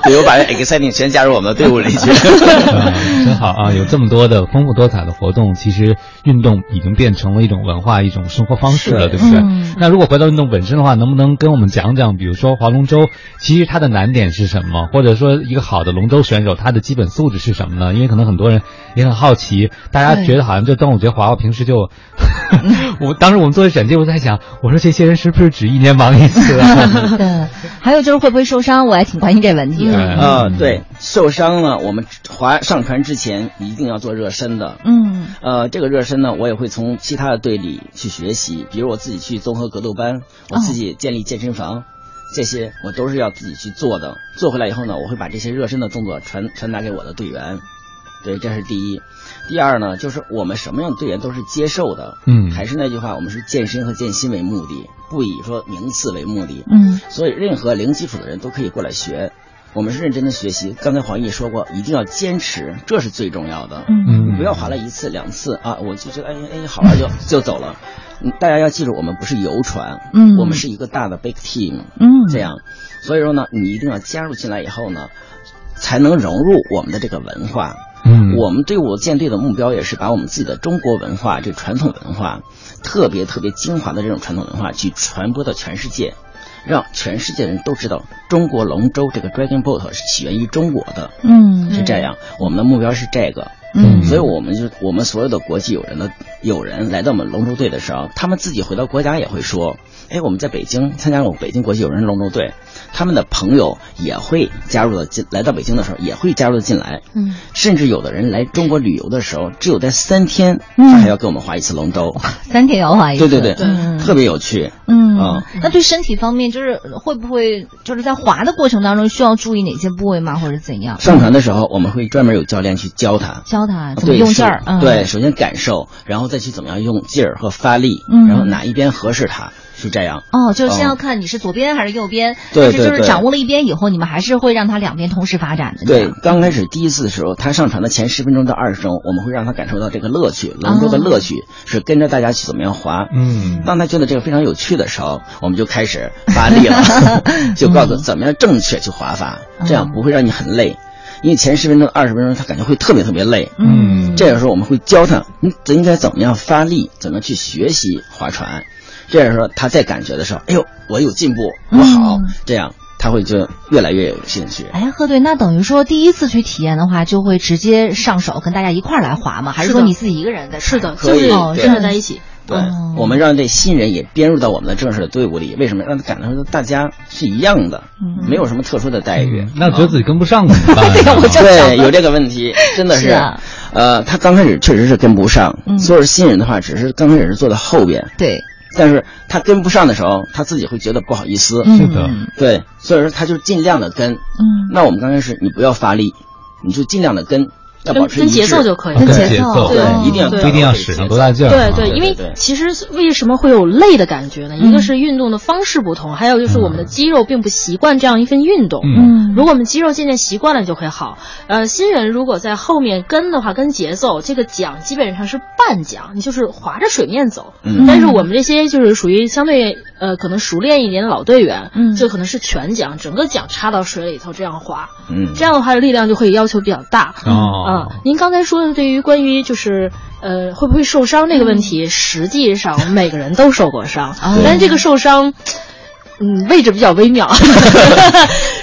对，我把 exciting 全加入我们的队伍里去。嗯，[laughs] 真好啊！有这么多的丰富多彩的活动，其实运动已经变成了一种文化、一种生活方式了，对不对？嗯那如果回到运动本身的话，能不能跟我们讲讲，比如说划龙舟，其实它的难点是什么？或者说一个好的龙舟选手，他的基本素质是什么呢？因为可能很多人也很好奇，大家觉得好像就端午节划划，平时就，[laughs] 我当时我们做审计，我在想，我说这些人是不是只一年忙一次啊？[laughs] 对，还有就是会不会受伤，我还挺关心这问题的。啊、对，受伤了，我们划上船之前一定要做热身的。嗯呃，这个热身呢，我也会从其他的队里去学习，比如我自己去综合格斗班，我自己建立健身房，这些我都是要自己去做的。做回来以后呢，我会把这些热身的动作传传达给我的队员。对，这是第一。第二呢，就是我们什么样的队员都是接受的。嗯还是那句话，我们是健身和健心为目的，不以说名次为目的。嗯所以任何零基础的人都可以过来学。我们是认真的学习。刚才黄奕说过，一定要坚持，这是最重要的。嗯不要划了一次两次啊，我就觉得哎哎好玩就 [laughs] 就走了。嗯，大家要记住，我们不是游船，嗯我们是一个大的 big team，嗯这样，所以说呢，你一定要加入进来以后呢，才能融入我们的这个文化。嗯我们队伍建队的目标也是把我们自己的中国文化，这传统文化，特别特别精华的这种传统文化，去传播到全世界，让全世界人都知道中国龙舟这个 Dragon Boat 是起源于中国的。嗯是这样，我们的目标是这个。嗯。所以我们就我们所有的国际友人的友人来到我们龙舟队的时候，他们自己回到国家也会说，哎，我们在北京参加过北京国际友人龙舟队，他们的朋友也会加入的进，来到北京的时候也会加入进来，嗯，甚至有的人来中国旅游的时候，只有在三天，嗯他还要给我们划一次龙舟，三天要划一次。对对对，嗯。特别有趣，嗯。啊。那对身体方面，就是会不会就是在划的过程当中需要注意哪些部位吗，或者怎样？上船的时候，我们会专门有教练去教他，教他怎么对用劲儿。嗯，对，首先感受，然后再去怎么样用劲儿和发力，嗯然后哪一边合适他，是这样。哦，就是先要嗯看你是左边还是右边，对但是就是对对掌握了一边以后，你们还是会让他两边同时发展的。对，刚开始第一次的时候，他上场的前十分钟到二十分钟，我们会让他感受到这个乐趣，龙舟的乐趣、是跟着大家去怎么样划。嗯当他觉得这个非常有趣的时候，我们就开始发力了，[laughs] 就告诉怎么样正确去划法，这样不会让你很累。因为前十分钟、二十分钟，他感觉会特别特别累。嗯这个时候我们会教他，你应该怎么样发力，怎么去学习划船。这个时候他在感觉的时候，哎呦，我有进步，我好，这样他会就越来越有兴趣。哎，贺队，那等于说第一次去体验的话，就会直接上手跟大家一块儿来划吗？还是说你自己一个人在？是的，就是哦跟着在一起。对，我们让这新人也编入到我们的正式的队伍里，为什么？让他感到说大家是一样的，没有什么特殊的待遇？那觉得自己跟不上怎么办？呢？[laughs] 对，[laughs] 有这个问题，真的是，是啊。呃，他刚开始确实是跟不上，嗯。所有新人的话，只是刚开始是坐在后边，对，但是他跟不上的时候，他自己会觉得不好意思，嗯。是的。对，所以说他就尽量的跟，嗯，那我们刚开始你不要发力，你就尽量的跟，要保持跟节奏就可以跟跟节奏对，一定要不一定要使上多大劲儿啊对对，因为其实为什么会有累的感觉呢？一个是运动的方式不同，还有就是我们的肌肉并不习惯这样一份运动。嗯如果我们肌肉渐渐习惯了就会好。呃，新人如果在后面跟的话，跟节奏，这个桨基本上是半桨，你就是划着水面走。嗯但是我们这些就是属于相对呃可能熟练一点的老队员，嗯就可能是全桨，整个桨插到水里头这样划。嗯这样的话力量就会要求比较大。哦啊，您刚才说的对于关于就是呃会不会受伤这个问题，实际上每个人都受过伤，但是这个受伤。嗯，位置比较微妙，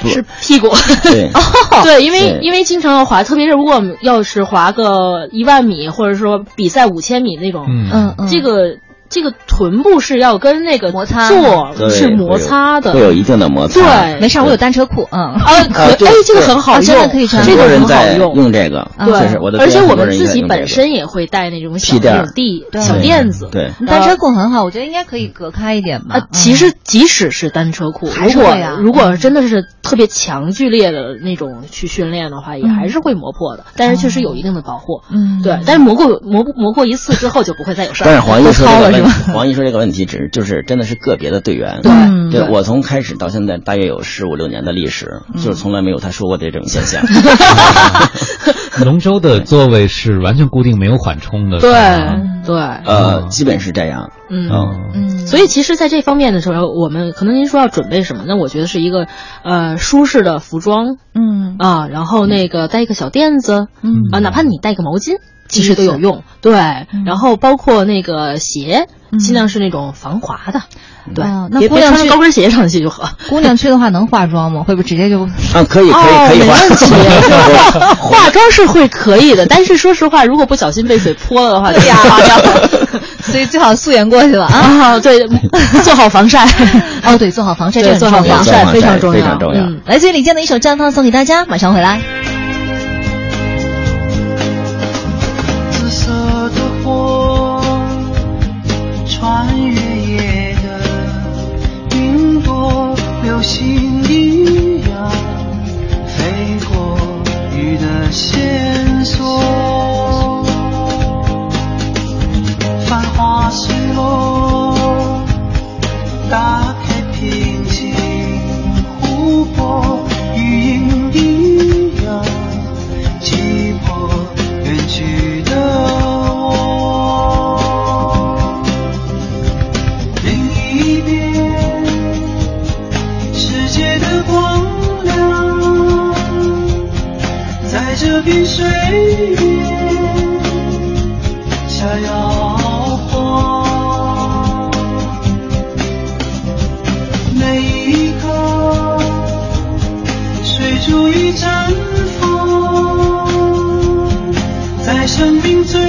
是 [laughs] 屁股。对。[laughs] 对，因为因为经常要滑，特别是如果我们要是滑个一万米，或者说比赛五千米那种，嗯嗯。这个这个臀部是要跟那个摩擦座是摩擦的，会有一定的摩擦。对没事儿，我有单车裤，嗯，啊，可啊对哎，这个很好真的可以穿这个很好用。用这个，啊确实我的而且我们自己本身也会带那种小那种地对小垫子，对单车裤很好，我觉得应该可以隔开一点吧啊。，其实即使是单车裤，还如果是如果真的是特别强剧烈的那种去训练的话，也还是会磨破的。但是确实有一定的保护，嗯对。但是磨过磨磨过一次之后就不会再有事儿。但是黄奕说都糙了是这个问吧题，黄奕说这个问题只是就是真的是个别的队员。对嗯对对我从开始到现在大约有十五六年的历史，就是从来没有他说过的这种现象。[laughs] 龙舟的座位是完全固定，没有缓冲的。对对，呃，基本是这样。嗯。嗯，嗯，所以其实，在这方面的时候，我们可能您说要准备什么？那我觉得是一个呃舒适的服装嗯啊，然后那个带一个小垫子，嗯啊，哪怕你带个毛巾，其实都有用。对，然后包括那个鞋，尽量是那种防滑的。对哦，那姑娘去穿高跟鞋上去就好。[laughs] 姑娘去的话能化妆吗？会不会直接就？啊，可以可以哦，可以化。没问题。化化妆是会可以的，但是说实话，如果不小心被水泼了的话，[laughs] 就呀。[laughs] 所以最好素颜过去吧啊！啊，对，做好防晒。哦，对，做好防晒这对，很重要做好防。晒非常重要，防晒非常重要嗯，来自于李健的一首《绽放》送给大家，马上回来。线索。繁华失落，打开平静湖泊，余音一样击破远去在这片水面下摇晃。每一刻，水珠已绽放，在生命最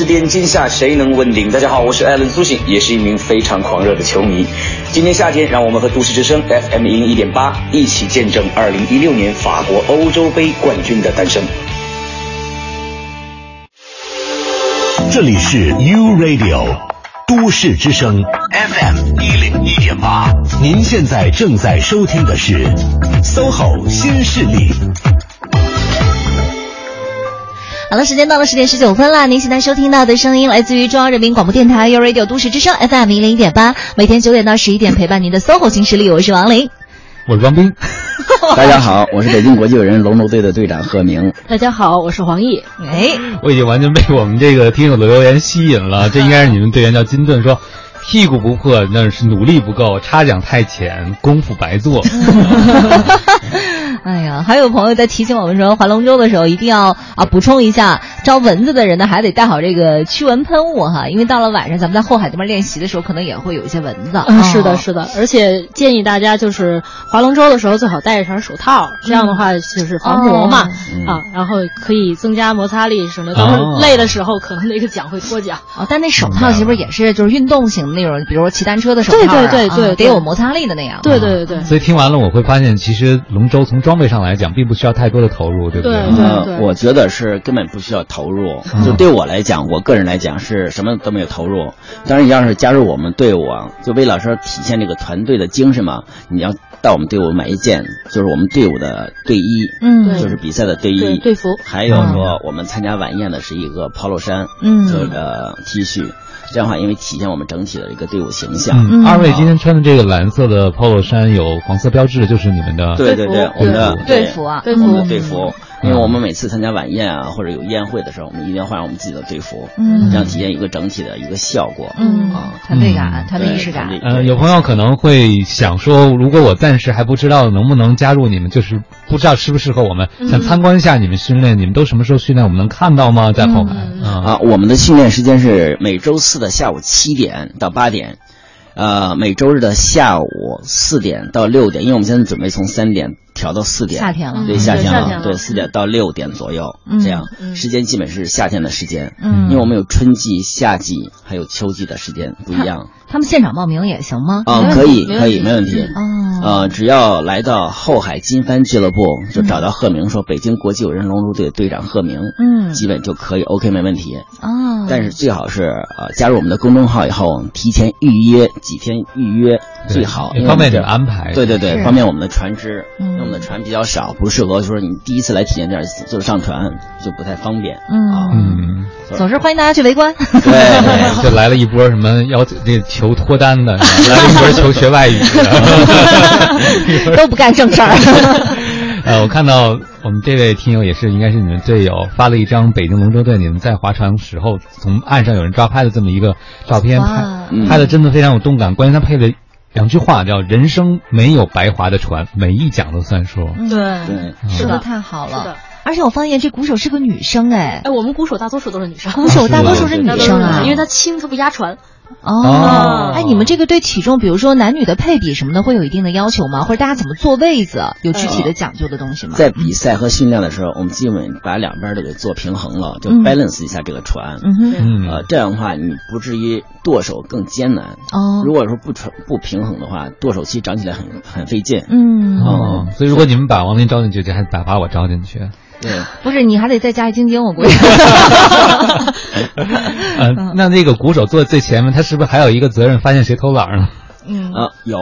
之巅，今夏谁能问鼎？大家好，我是艾伦苏醒，也是一名非常狂热的球迷。今年夏天，让我们和都市之声 FM 一零一点八一起见证二零一六年法国欧洲杯冠军的诞生。这里是 U Radio 都市之声 FM 一零一点八，您现在正在收听的是 SOHO 新势力。好了，时间到了十点十九分了。您现在收听到的声音来自于中央人民广播电台 u Radio 都市之声 FM 一零一点八，每天九点到十一点陪伴您的 SOHO 新势力，我是王琳。[laughs] 我是王斌。[laughs] 大家好，我是北京国际友人龙舟队的队长贺明。大家好，我是黄奕。哎，我已经完全被我们这个听友的留言吸引了。这应该是你们队员叫金盾说。屁股不破，那是努力不够；差奖太浅，功夫白做。[laughs] 哎呀，还有朋友在提醒我们说，划龙舟的时候一定要啊补充一下，招蚊子的人呢还得带好这个驱蚊喷雾哈，因为到了晚上咱们在后海这边练习的时候，可能也会有一些蚊子。嗯，是的，是的，而且建议大家就是划龙舟的时候最好戴一层手套，这样的话就是防磨嘛啊，然后可以增加摩擦力什么的。到时候 [laughs] 累的时候，可能那个桨会脱桨啊。但那手套是不是也是就是运动型的？那种，比如说骑单车的手套，对对对对，得有摩擦力的那样。对对对对。所以听完了，我会发现，其实龙舟从装备上来讲，并不需要太多的投入，对不对？对对。我觉得是根本不需要投入。就对我来讲，我个人来讲是什么都没有投入。当然，你要是加入我们队伍啊，就为了说体现这个团队的精神嘛，你要到我们队伍买一件，就是我们队伍的队衣，嗯，就是比赛的队衣队服。还有说，我们参加晚宴的是一个 polo 衫，嗯，这个 T 恤。这样的话，因为体现我们整体的一个队伍形象。嗯，二位今天穿的这个蓝色的 polo 衫有黄色标志，就是你们的对对对，我们的队服啊，我们的队服。因为我们每次参加晚宴啊，或者有宴会的时候，我们一定要换上我们自己的队服，嗯，这样体现一个整体的一个效果，嗯啊，团队感、团队仪式感。呃，有朋友可能会想说，如果我暂时还不知道能不能加入你们，就是不知道适不适合我们，想参观一下你们训练，你们都什么时候训练？我们能看到吗？在后海啊，我们的训练时间是每周四的下午七点到八点。呃，每周日的下午四点到六点，因为我们现在准备从三点调到四点。夏天了，对夏天了，对四点到六点左右，这样时间基本是夏天的时间。嗯，因为我们有春季、夏季还有秋季的时间不一样。他们现场报名也行吗？啊，可以，可以，没问题。哦，呃，只要来到后海金帆俱乐部，就找到贺明，说北京国际友人龙舟队队长贺明，嗯，基本就可以，OK，没问题。哦，但是最好是呃加入我们的公众号以后，提前预约几天预约最好，方便点安排。对对对，方便我们的船只，们的船比较少，不适合说你第一次来体验店就是上船就不太方便。嗯嗯，总之欢迎大家去围观。对 [laughs] [laughs] 就来了一波什么要这求脱单的，来了一波求学外语的，[laughs] 都不干正事儿。呃，我看到我们这位听友也是，应该是你们队友发了一张北京龙舟队你们在划船时候从岸上有人抓拍的这么一个照片，拍拍的真的非常有动感。关键他配了两句话，叫“人生没有白划的船，每一桨都算数”。对对，说的。太好了。而且我发现这鼓手是个女生，哎。哎，我们鼓手大多数都是女生，鼓手大多数是女生啊，因为她轻，她不压船。哦，哎，你们这个对体重，比如说男女的配比什么的，会有一定的要求吗？或者大家怎么坐位子，有具体的讲究的东西吗？在比赛和训练的时候，我们基本把两边都给做平衡了，就 balance 一下这个船。嗯哼，呃，这样的话你不至于剁手更艰难。哦，如果说不船不平衡的话，剁手其实长起来很很费劲。嗯哦，所以如果你们把王林招进去，就还把把我招进去。对，不是你还得再加一晶晶，我估计。[laughs] 嗯，那那个鼓手坐在最前面，他是不是还有一个责任，发现谁偷懒了？嗯啊，有，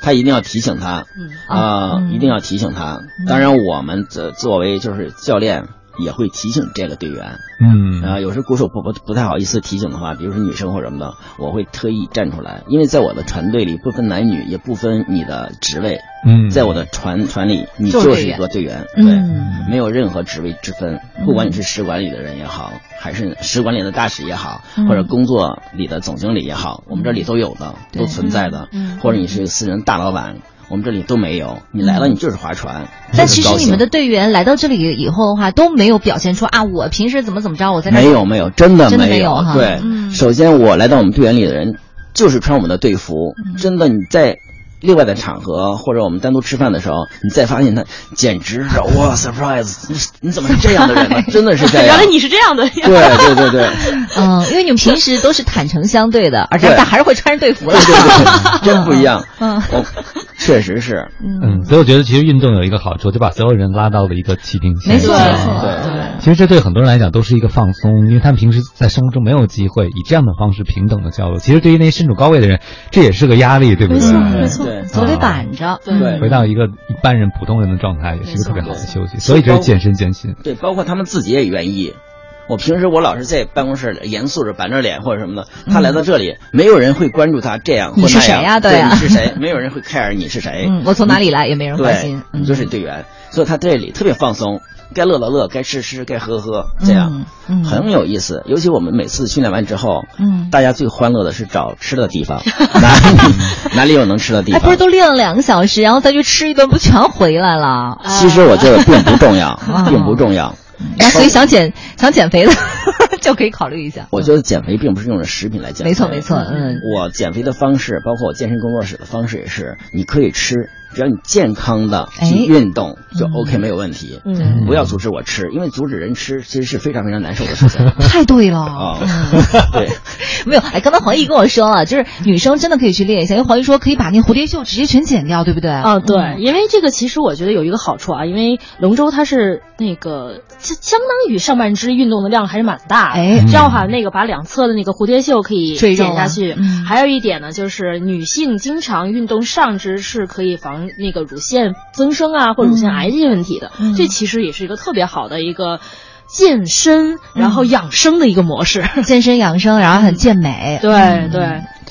他一定要提醒他，嗯啊，一定要提醒他。当然，我们作作为就是教练。也会提醒这个队员，嗯，啊，有时鼓手不不不太好意思提醒的话，比如说女生或什么的，我会特意站出来，因为在我的船队里不分男女，也不分你的职位，嗯，在我的船船里，你就是一个队员，对，没有任何职位之分，不管你是使馆里的人也好，还是使馆里的大使也好，或者工作里的总经理也好，我们这里都有的，都存在的，或者你是私人大老板。我们这里都没有，你来了你就是划船。但其实你们的队员来到这里以后的话，都没有表现出啊，我平时怎么怎么着，我在没有没有，真的没有哈。对，首先我来到我们队员里的人就是穿我们的队服，真的你在另外的场合，或者我们单独吃饭的时候，你再发现他，简直是哇，[laughs] surprise！你你怎么是这样的人呢？[laughs] 真的是这样。原来你是这样的。对对对对。[laughs] 嗯，因为你们平时都是坦诚相对的，而且但还是会穿着队服的。对对对，真不一样。嗯，确实是。嗯，所以我觉得其实运动有一个好处，就把所有人拉到了一个起平线。没错。对对。其实这对很多人来讲都是一个放松，因为他们平时在生活中没有机会以这样的方式平等的交流。其实对于那些身处高位的人，这也是个压力，对不对？没错，总得板着。对，回到一个一般人、普通人的状态，也是一个特别好的休息。所以这是健身健心。对，包括他们自己也愿意。我平时我老是在办公室严肃着板着脸或者什么的，他来到这里，没有人会关注他这样或那样。你是谁呀？对呀，你是谁？没有人会 care 你是谁。我从哪里来也没人关心。你就是队员，所以他这里特别放松。该乐乐乐，该吃吃，该喝喝，这样，嗯，很有意思。尤其我们每次训练完之后，嗯，大家最欢乐的是找吃的地方，[laughs] 哪里哪里有能吃的地方？[laughs] 不是都练了两个小时，然后再去吃一顿，不全回来了？[laughs] 其实我觉得并不重要，并不重要。那所以想减想减肥的就可以考虑一下。我觉得减肥并不是用着食品来减肥，没错没错，嗯，我减肥的方式，包括我健身工作室的方式也是，你可以吃。只要你健康的去运动就 OK 没有问题，嗯，不要阻止我吃，因为阻止人吃其实是非常非常难受的事情。太对了。啊，[laughs] 对，[laughs] 没有哎，刚才黄奕跟我说了，就是女生真的可以去练一下，因为黄奕说可以把那蝴蝶袖直接全剪掉，对不对？啊，对，因为这个其实我觉得有一个好处啊，因为龙舟它是那个相相当于上半肢运动的量还是蛮大，哎，这样的话那个把两侧的那个蝴蝶袖可以剪下去。嗯，还有一点呢，就是女性经常运动上肢是可以防。那个乳腺增生啊，或者乳腺癌这些问题的，这其实也是一个特别好的一个健身然后养生的一个模式，[laughs] 健身养生，然后很健美，对对，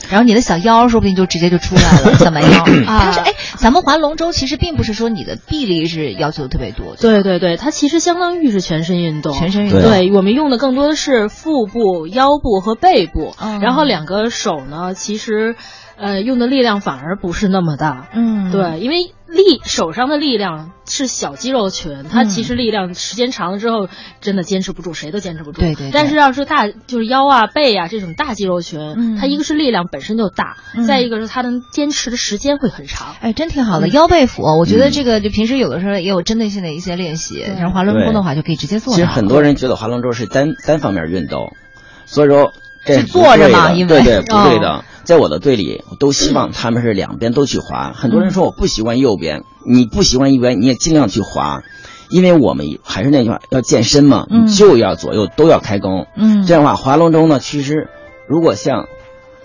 然后你的小腰说不定就直接就出来了，小蛮腰。[coughs] 啊。但是哎，咱们划龙舟其实并不是说你的臂力是要求特别多，对对对，它其实相当于是全身运动，全身运动。对我们用的更多的是腹部、腰部和背部，然后两个手呢，其实。呃，用的力量反而不是那么大，嗯，对，因为力手上的力量是小肌肉群，它其实力量时间长了之后，真的坚持不住，谁都坚持不住。对对。但是要是大，就是腰啊、背啊这种大肌肉群，它一个是力量本身就大，再一个是它能坚持的时间会很长。哎，真挺好的，腰背腹，我觉得这个就平时有的时候也有针对性的一些练习，像划龙舟的话就可以直接做。其实很多人觉得划龙舟是单单方面运动，所以说这是坐着嘛，因为对对 [laughs] 不对的。在我的队里，我都希望他们是两边都去滑。很多人说我不喜欢右边，你不喜欢一边，你也尽量去滑，因为我们还是那句话，要健身嘛，就要左右都要开弓。嗯，这样的话，划龙舟呢，其实如果像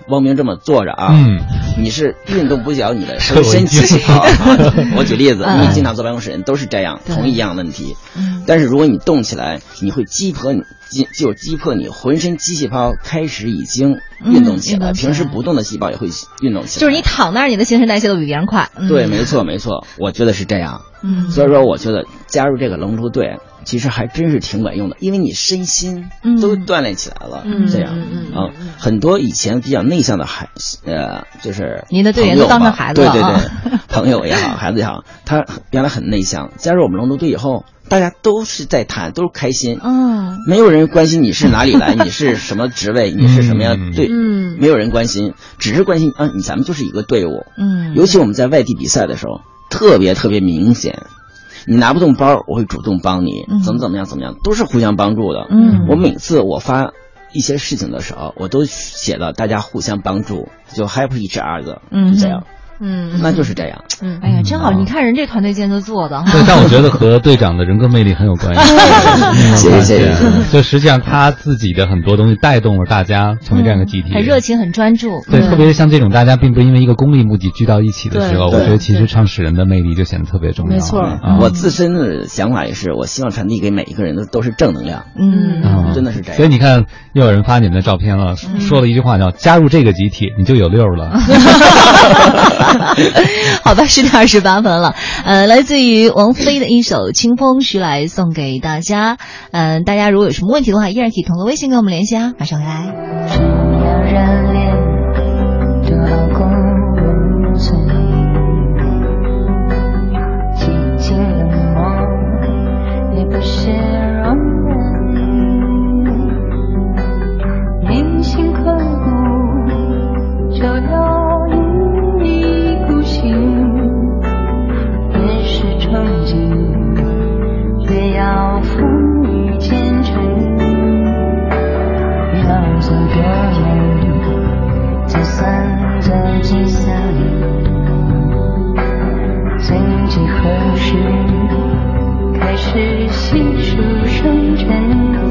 汪明这么坐着啊，嗯，你是运动不了你的浑 [laughs] 身机细胞。[laughs] 我举例子，你经常坐办公室人都是这样，同一样问题。嗯，但是如果你动起来，你会击破你。激就击破你浑身机细胞开始已经运动起来，平时不动的细胞也会运动起来。就是你躺那儿，你的新陈代谢都比别人快。对，没错没错，我觉得是这样。嗯，所以说我觉得加入这个龙舟队，其实还真是挺管用的，因为你身心都锻炼起来了。嗯，这样。啊，很多以前比较内向的孩，呃，就是您的队员都当成孩子了。对对对，[laughs] 朋友也好，孩子也好，他原来很内向，加入我们龙舟队以后。大家都是在谈，都是开心，嗯，没有人关心你是哪里来，[laughs] 你是什么职位，你是什么样对，嗯，没有人关心，只是关心啊，你咱们就是一个队伍，嗯，尤其我们在外地比赛的时候，特别特别明显，你拿不动包，我会主动帮你，怎么怎么样怎么样，都是互相帮助的，嗯，我每次我发一些事情的时候，我都写到大家互相帮助，就 help each other，嗯，这样。嗯，那就是这样。嗯，哎呀，真好！你看人这团队建设做的。对，但我觉得和队长的人格魅力很有关系。[laughs] 谢谢谢谢。就实际上他自己的很多东西带动了大家成为这样一个集体。很热情，很专注。对，特别是像这种大家并不是因为一个功利目的聚到一起的时候，我觉得其实创始人的魅力就显得特别重要。没错，我自身的想法也是，我希望传递给每一个人的都是正能量。嗯，真的是这样。所以你看，又有人发你们的照片了，说了一句话叫“加入这个集体，你就有六了”。[laughs] [laughs] 好吧，十点二十八分了。呃，来自于王菲的一首《清风徐来》送给大家。嗯，大家如果有什么问题的话，依然可以通过微信跟我们联系啊。马上回来。就算走曾几何时开始细数生辰。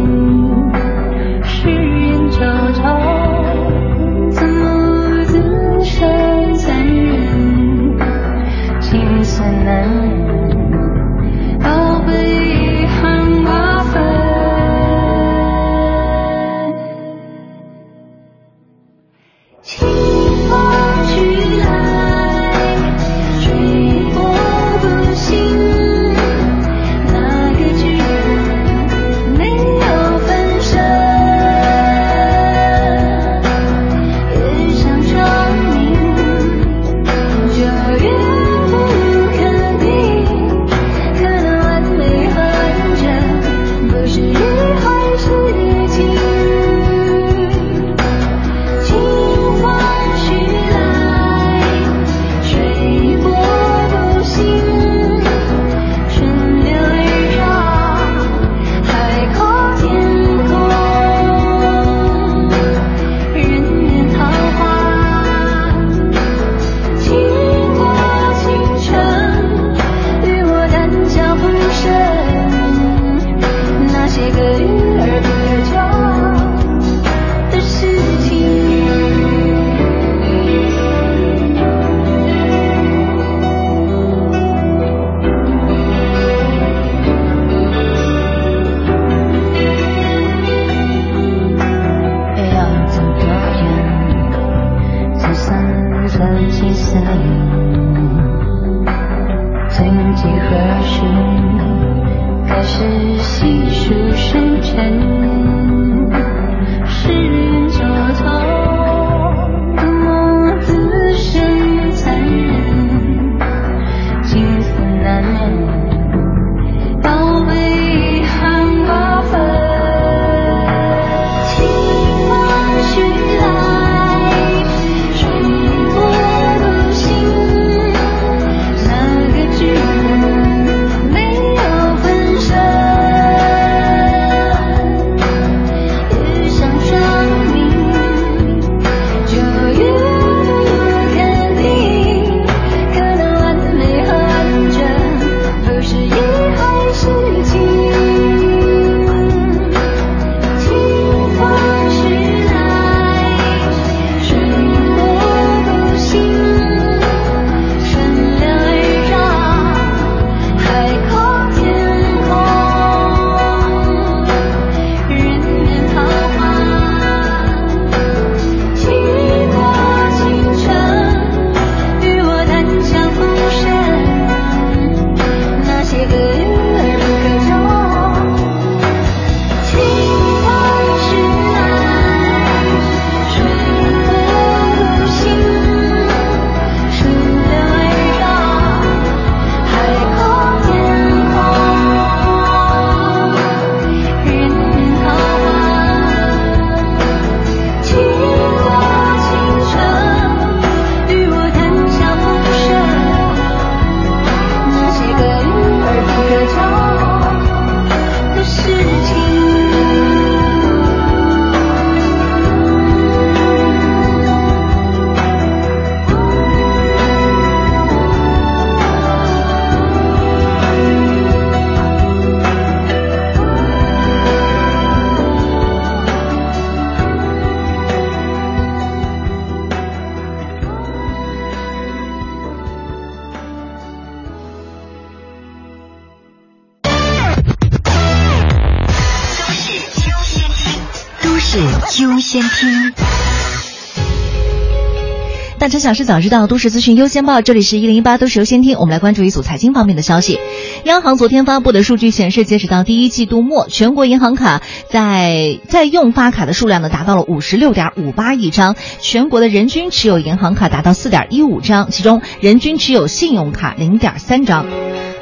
小事早知道，都市资讯优先报。这里是一零一八都市优先听，我们来关注一组财经方面的消息。央行昨天发布的数据显示，截止到第一季度末，全国银行卡在在用发卡的数量呢达到了五十六点五八亿张，全国的人均持有银行卡达到四点一五张，其中人均持有信用卡零点三张。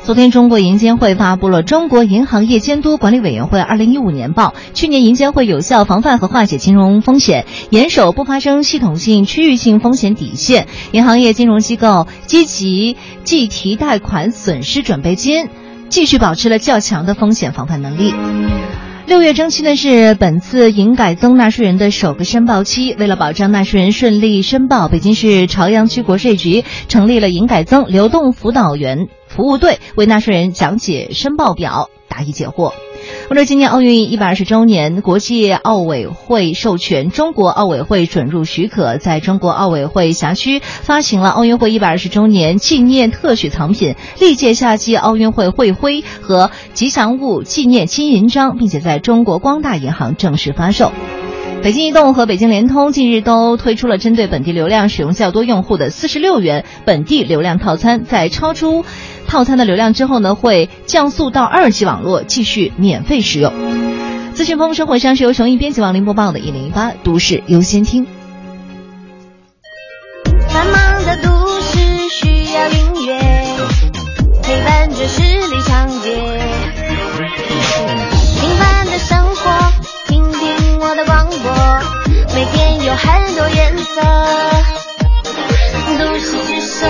昨天，中国银监会发布了《中国银行业监督管理委员会二零一五年报》。去年，银监会有效防范和化解金融风险，严守不发生系统性、区域性风险底线。银行业金融机构积极计提贷款损失准备金，继续保持了较强的风险防范能力。六月征期呢是本次营改增纳税人的首个申报期。为了保障纳税人顺利申报，北京市朝阳区国税局成立了营改增流动辅导员服务队，为纳税人讲解申报表，答疑解惑。为了纪念奥运一百二十周年，国际奥委会授权中国奥委会准入许可，在中国奥委会辖区发行了奥运会一百二十周年纪念特许藏品、历届夏季奥运会会徽和吉祥物纪念金银章，并且在中国光大银行正式发售。北京移动和北京联通近日都推出了针对本地流量使用较多用户的四十六元本地流量套餐，在超出套餐的流量之后呢，会降速到二 G 网络继续免费使用。资讯丰富生活上是由熊毅编辑王林播报的，一零一八都市优先听。繁忙的都市需要音乐，陪伴着十里长街。平凡的生活，听听我的广播，每天有很多颜色。都市之声，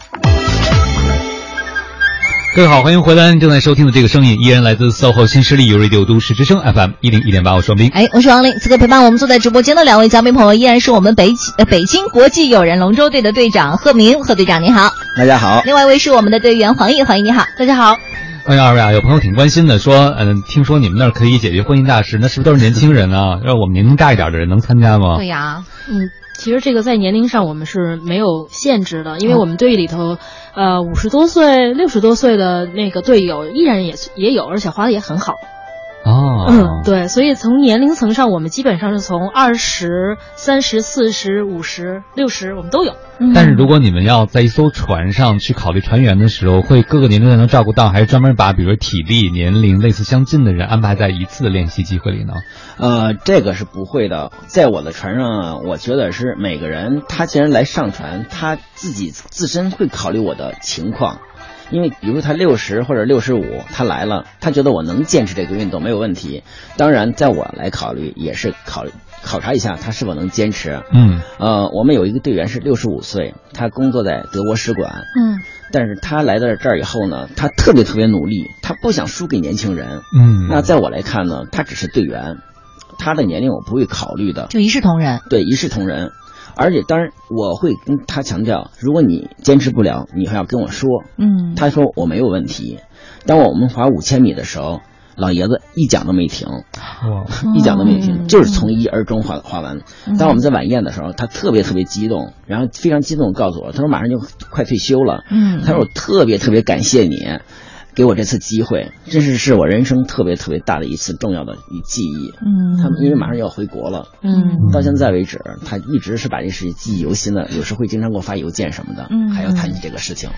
各位好，欢迎回来！正在收听的这个声音依然来自 SOHO 新势力 Radio 都市之声 FM 一零一点八，我是王斌。哎，我是王林。此刻陪伴我们坐在直播间的两位嘉宾朋友，依然是我们北呃北京国际友人龙舟队的队长贺明，贺队长你好。大家好。另外一位是我们的队员黄奕，黄奕你好，大家好。欢迎，二位啊，有朋友挺关心的，说，嗯，听说你们那儿可以解决婚姻大事，那是不是都是年轻人啊？[laughs] 让我们年龄大一点的人能参加吗？对呀，嗯，其实这个在年龄上我们是没有限制的，因为我们队里头，呃，五十多岁、六十多岁的那个队友依然也也有，而且滑的也很好。哦，嗯，对，所以从年龄层上，我们基本上是从二十三十、四十、五十、六十，我们都有。但是如果你们要在一艘船上去考虑船员的时候，会各个年龄段能照顾到，还是专门把比如体力、年龄类似相近的人安排在一次的练习机会里呢？呃，这个是不会的。在我的船上，我觉得是每个人他既然来上船，他自己自身会考虑我的情况。因为比如他六十或者六十五，他来了，他觉得我能坚持这个运动没有问题。当然，在我来考虑也是考虑考察一下他是否能坚持。嗯，呃，我们有一个队员是六十五岁，他工作在德国使馆。嗯，但是他来到这儿以后呢，他特别特别努力，他不想输给年轻人。嗯那在我来看呢，他只是队员，他的年龄我不会考虑的。就一视同仁。对，一视同仁。而且，当然我会跟他强调，如果你坚持不了，你还要跟我说。嗯，他说我没有问题。当我们划五千米的时候，老爷子一脚都没停，[laughs] 一脚都没停，嗯就是从一而终划划完。当我们在晚宴的时候，他特别特别激动，然后非常激动地告诉我，他说马上就快退休了。嗯他说我特别特别感谢你。给我这次机会，这是是我人生特别特别大的一次重要的一记忆。嗯他们因为马上要回国了，嗯，到现在为止，他一直是把这事记忆犹新的，有时会经常给我发邮件什么的，嗯还要谈起这个事情。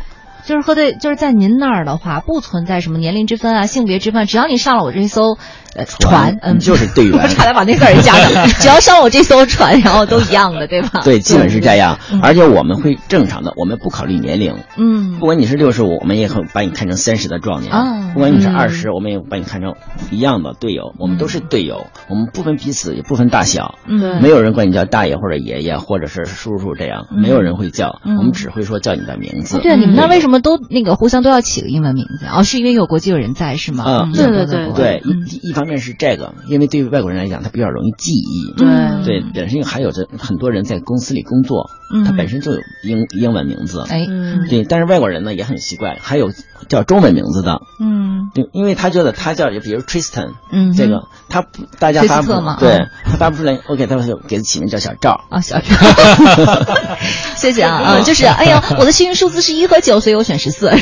就是和对，就是在您那儿的话，不存在什么年龄之分啊、性别之分，只要你上了我这艘呃船，嗯，你就是队员我差点把那字儿加上，[laughs] 只要上了我这艘船，然后都一样的，对吧？对，[laughs] 基本是这样嗯。而且我们会正常的，我们不考虑年龄。嗯不管你是六十五，我们也会把你看成三十的壮年；嗯不管你是嗯二十，我们也把你看成一样的队友。我们都是队友，我们不分彼此，也不分大小。嗯没有人管你叫大爷或者爷爷或者是叔叔这样，嗯没有人会叫，嗯我们只会说叫你的名字。对啊，你们那儿为？什么都那个互相都要起个英文名字啊？哦，是因为有国际友人在是吗？啊，嗯对对对对，一一方面是这个，因为对于外国人来讲，他比较容易记忆。对对，本身还有着很多人在公司里工作，嗯他本身就有英英文名字。哎，嗯对，但是外国人呢也很奇怪，还有叫中文名字的。嗯对，因为他觉得他叫，比如 Tristan，嗯这个他不，大家崔发不斯特嘛，对嗯他发不出来，OK，他就给他起名叫小赵。啊，小赵，[laughs] 谢谢啊啊，就是哎呀，我的幸运数字是一和九，所以我选十四。[laughs]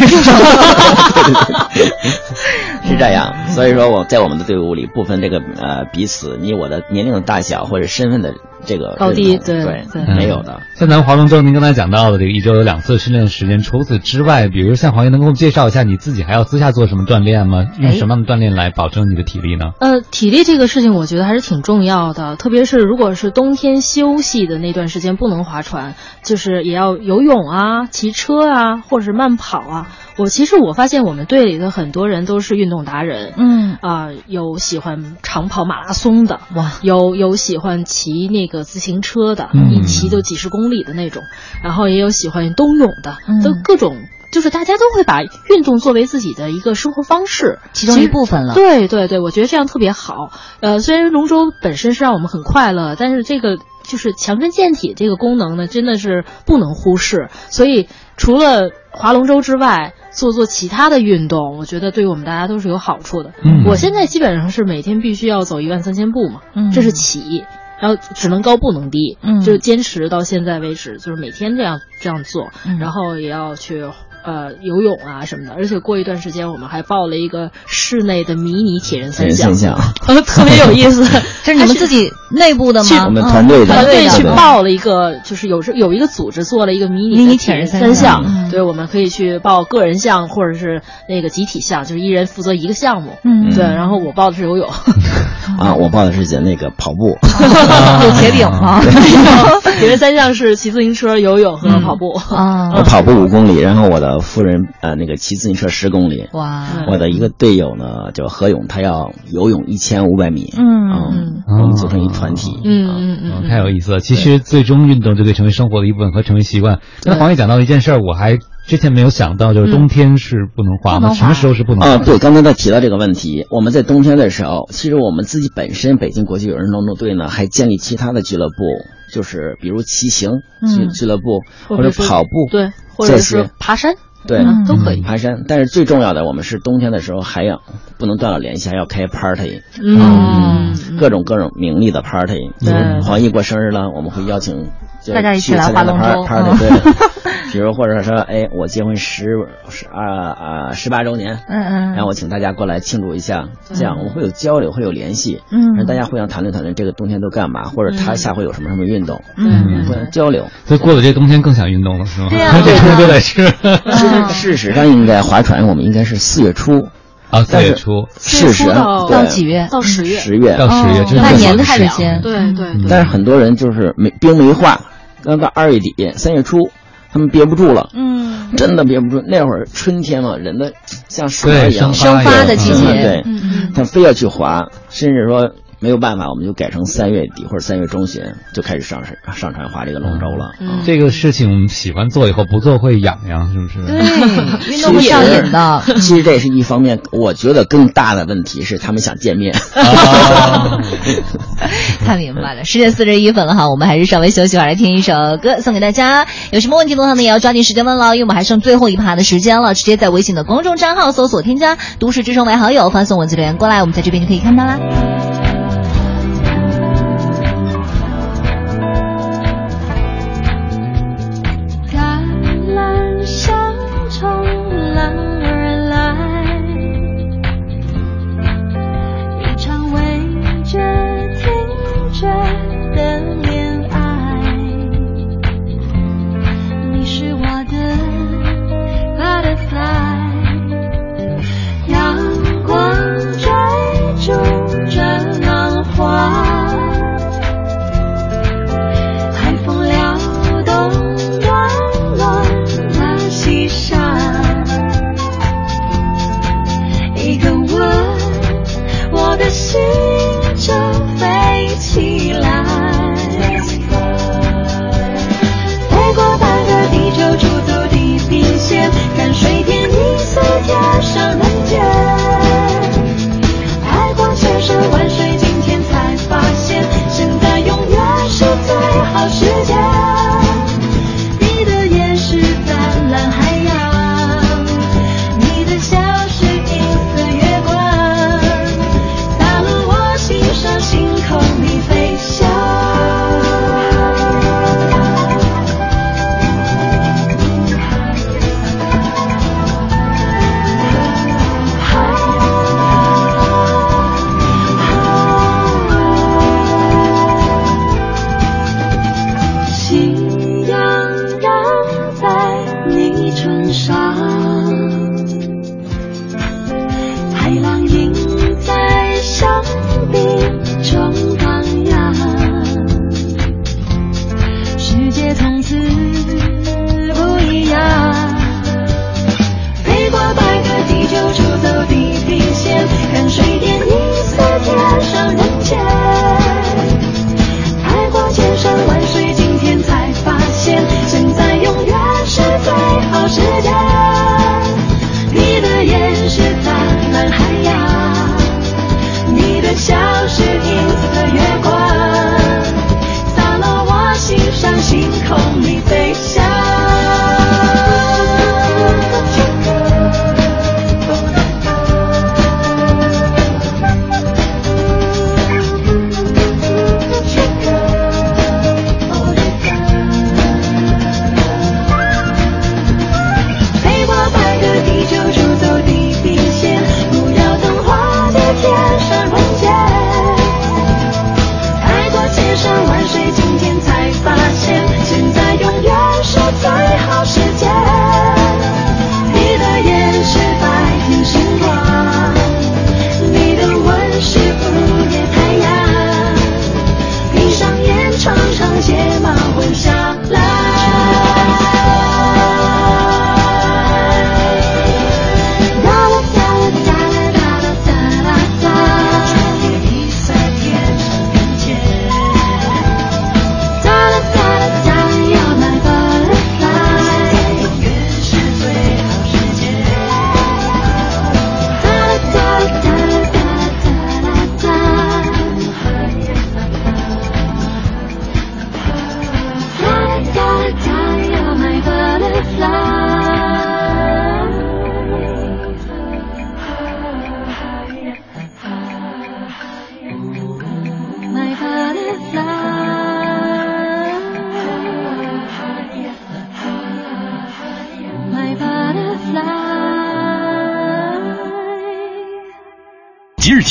是这样，所以说我在我们的队伍里不分这个呃彼此你我的年龄的大小或者身份的这个高低对对对没有的。像咱们划龙舟，您刚才讲到的这个一周有两次训练时间，除此之外，比如像黄爷能给我们介绍一下你自己还要私下做什么锻炼吗？用什么样的锻炼来保证你的体力呢？呃，体力这个事情，我觉得还是挺重要的，特别是如果是冬天休息的那段时间不能划船，就是也要游泳啊、骑车啊，或者是慢跑啊。我其实我发现我们队里的很多人都是运动达人，嗯啊、有喜欢长跑马拉松的，哇，有有喜欢骑那个自行车的，嗯一骑就几十公里的那种，然后也有喜欢冬泳的，嗯都各种。就是大家都会把运动作为自己的一个生活方式，其中一部分了对对对，我觉得这样特别好。呃，虽然龙舟本身是让我们很快乐，但是这个就是强身健体这个功能呢，真的是不能忽视。所以除了划龙舟之外，做做其他的运动，我觉得对于我们大家都是有好处的。嗯我现在基本上是每天必须要走一万三千步嘛，嗯这是起。然后只能高不能低，嗯就是坚持到现在为止，就是每天这样这样做，嗯然后也要去呃游泳啊什么的，而且过一段时间我们还报了一个室内的迷你铁人三项，三项呃 [laughs] 特别有意思，[laughs] 这是你们自己内部的吗？去我们团队的团队去报了一个，就是有时有一个组织做了一个迷你迷你铁人三三项项，对，我们可以去报个人项或者是那个集体项，就是一人负责一个项目。嗯对，然后我报的是游泳，[laughs] 啊，我报的是那个跑步。有铁饼吗？铁人三项是骑自行车、游泳和跑步。啊，我跑步五公里，然后我的夫人呃那个骑自行车十公里。哇，我的一个队友呢叫何勇，他要游泳一千五百米。嗯嗯，我们组成一团体。嗯嗯嗯嗯，太有意思了。其实最终运动就可以成为生活的一部分和成为习惯。刚才黄爷讲到一件事儿，我还之前没有想到，就是冬天是不能滑吗？什么时候是不能滑？啊，对，刚才他提到这个问题，我们在冬天的时候，其实我们自己本身北京国际有人龙舟队呢，还建立其他的俱乐部，就是比如骑行俱嗯俱乐部或者或者跑步，对，或者是爬山。对，嗯都可以爬山。但是最重要的，我们是冬天的时候还要不能断了联系，还要开 party，嗯各种各种名利的 party。对黄奕过生日了，我们会邀请就大家一起来去参加的划龙舟 par- party，嗯对。[laughs] 比如或者说，哎，我结婚十十啊啊十八周年，嗯嗯然后我请大家过来庆祝一下，这样我们会有交流，会有联系，嗯让大家互相谈论谈论这个冬天都干嘛，或者他下回有什么什么运动，嗯互相交流。所以过了这冬天更想运动了，是吗？对呀 [laughs] 这春就得吃。其实事实上应该划船，我们应该是四月初啊，四月初事实上对到几月？到十月，十月到十月，半年的时间。对对对，但是很多人就是没冰没化，刚到二月底三月初，他们憋不住了，嗯，真的憋不住。那会儿春天嘛，人的像水一样生发的季节。对，他非要去滑，甚至说没有办法，我们就改成三月底或者三月中旬就开始上上船划这个龙舟了。嗯这个事情喜欢做，以后不做会痒痒，是不是？对，[laughs] 运动会上瘾的。其实这是一方面，我觉得更大的问题是他们想见面。[laughs] 看明白了，十点四十一分了哈，我们还是稍微休息会儿，来听一首歌送给大家。有什么问题的话呢，也要抓紧时间问了，因为我们还剩最后一趴的时间了。直接在微信的公众账号搜索添加“都市之声”为好友，发送文字留言过来，我们在这边就可以看到啦。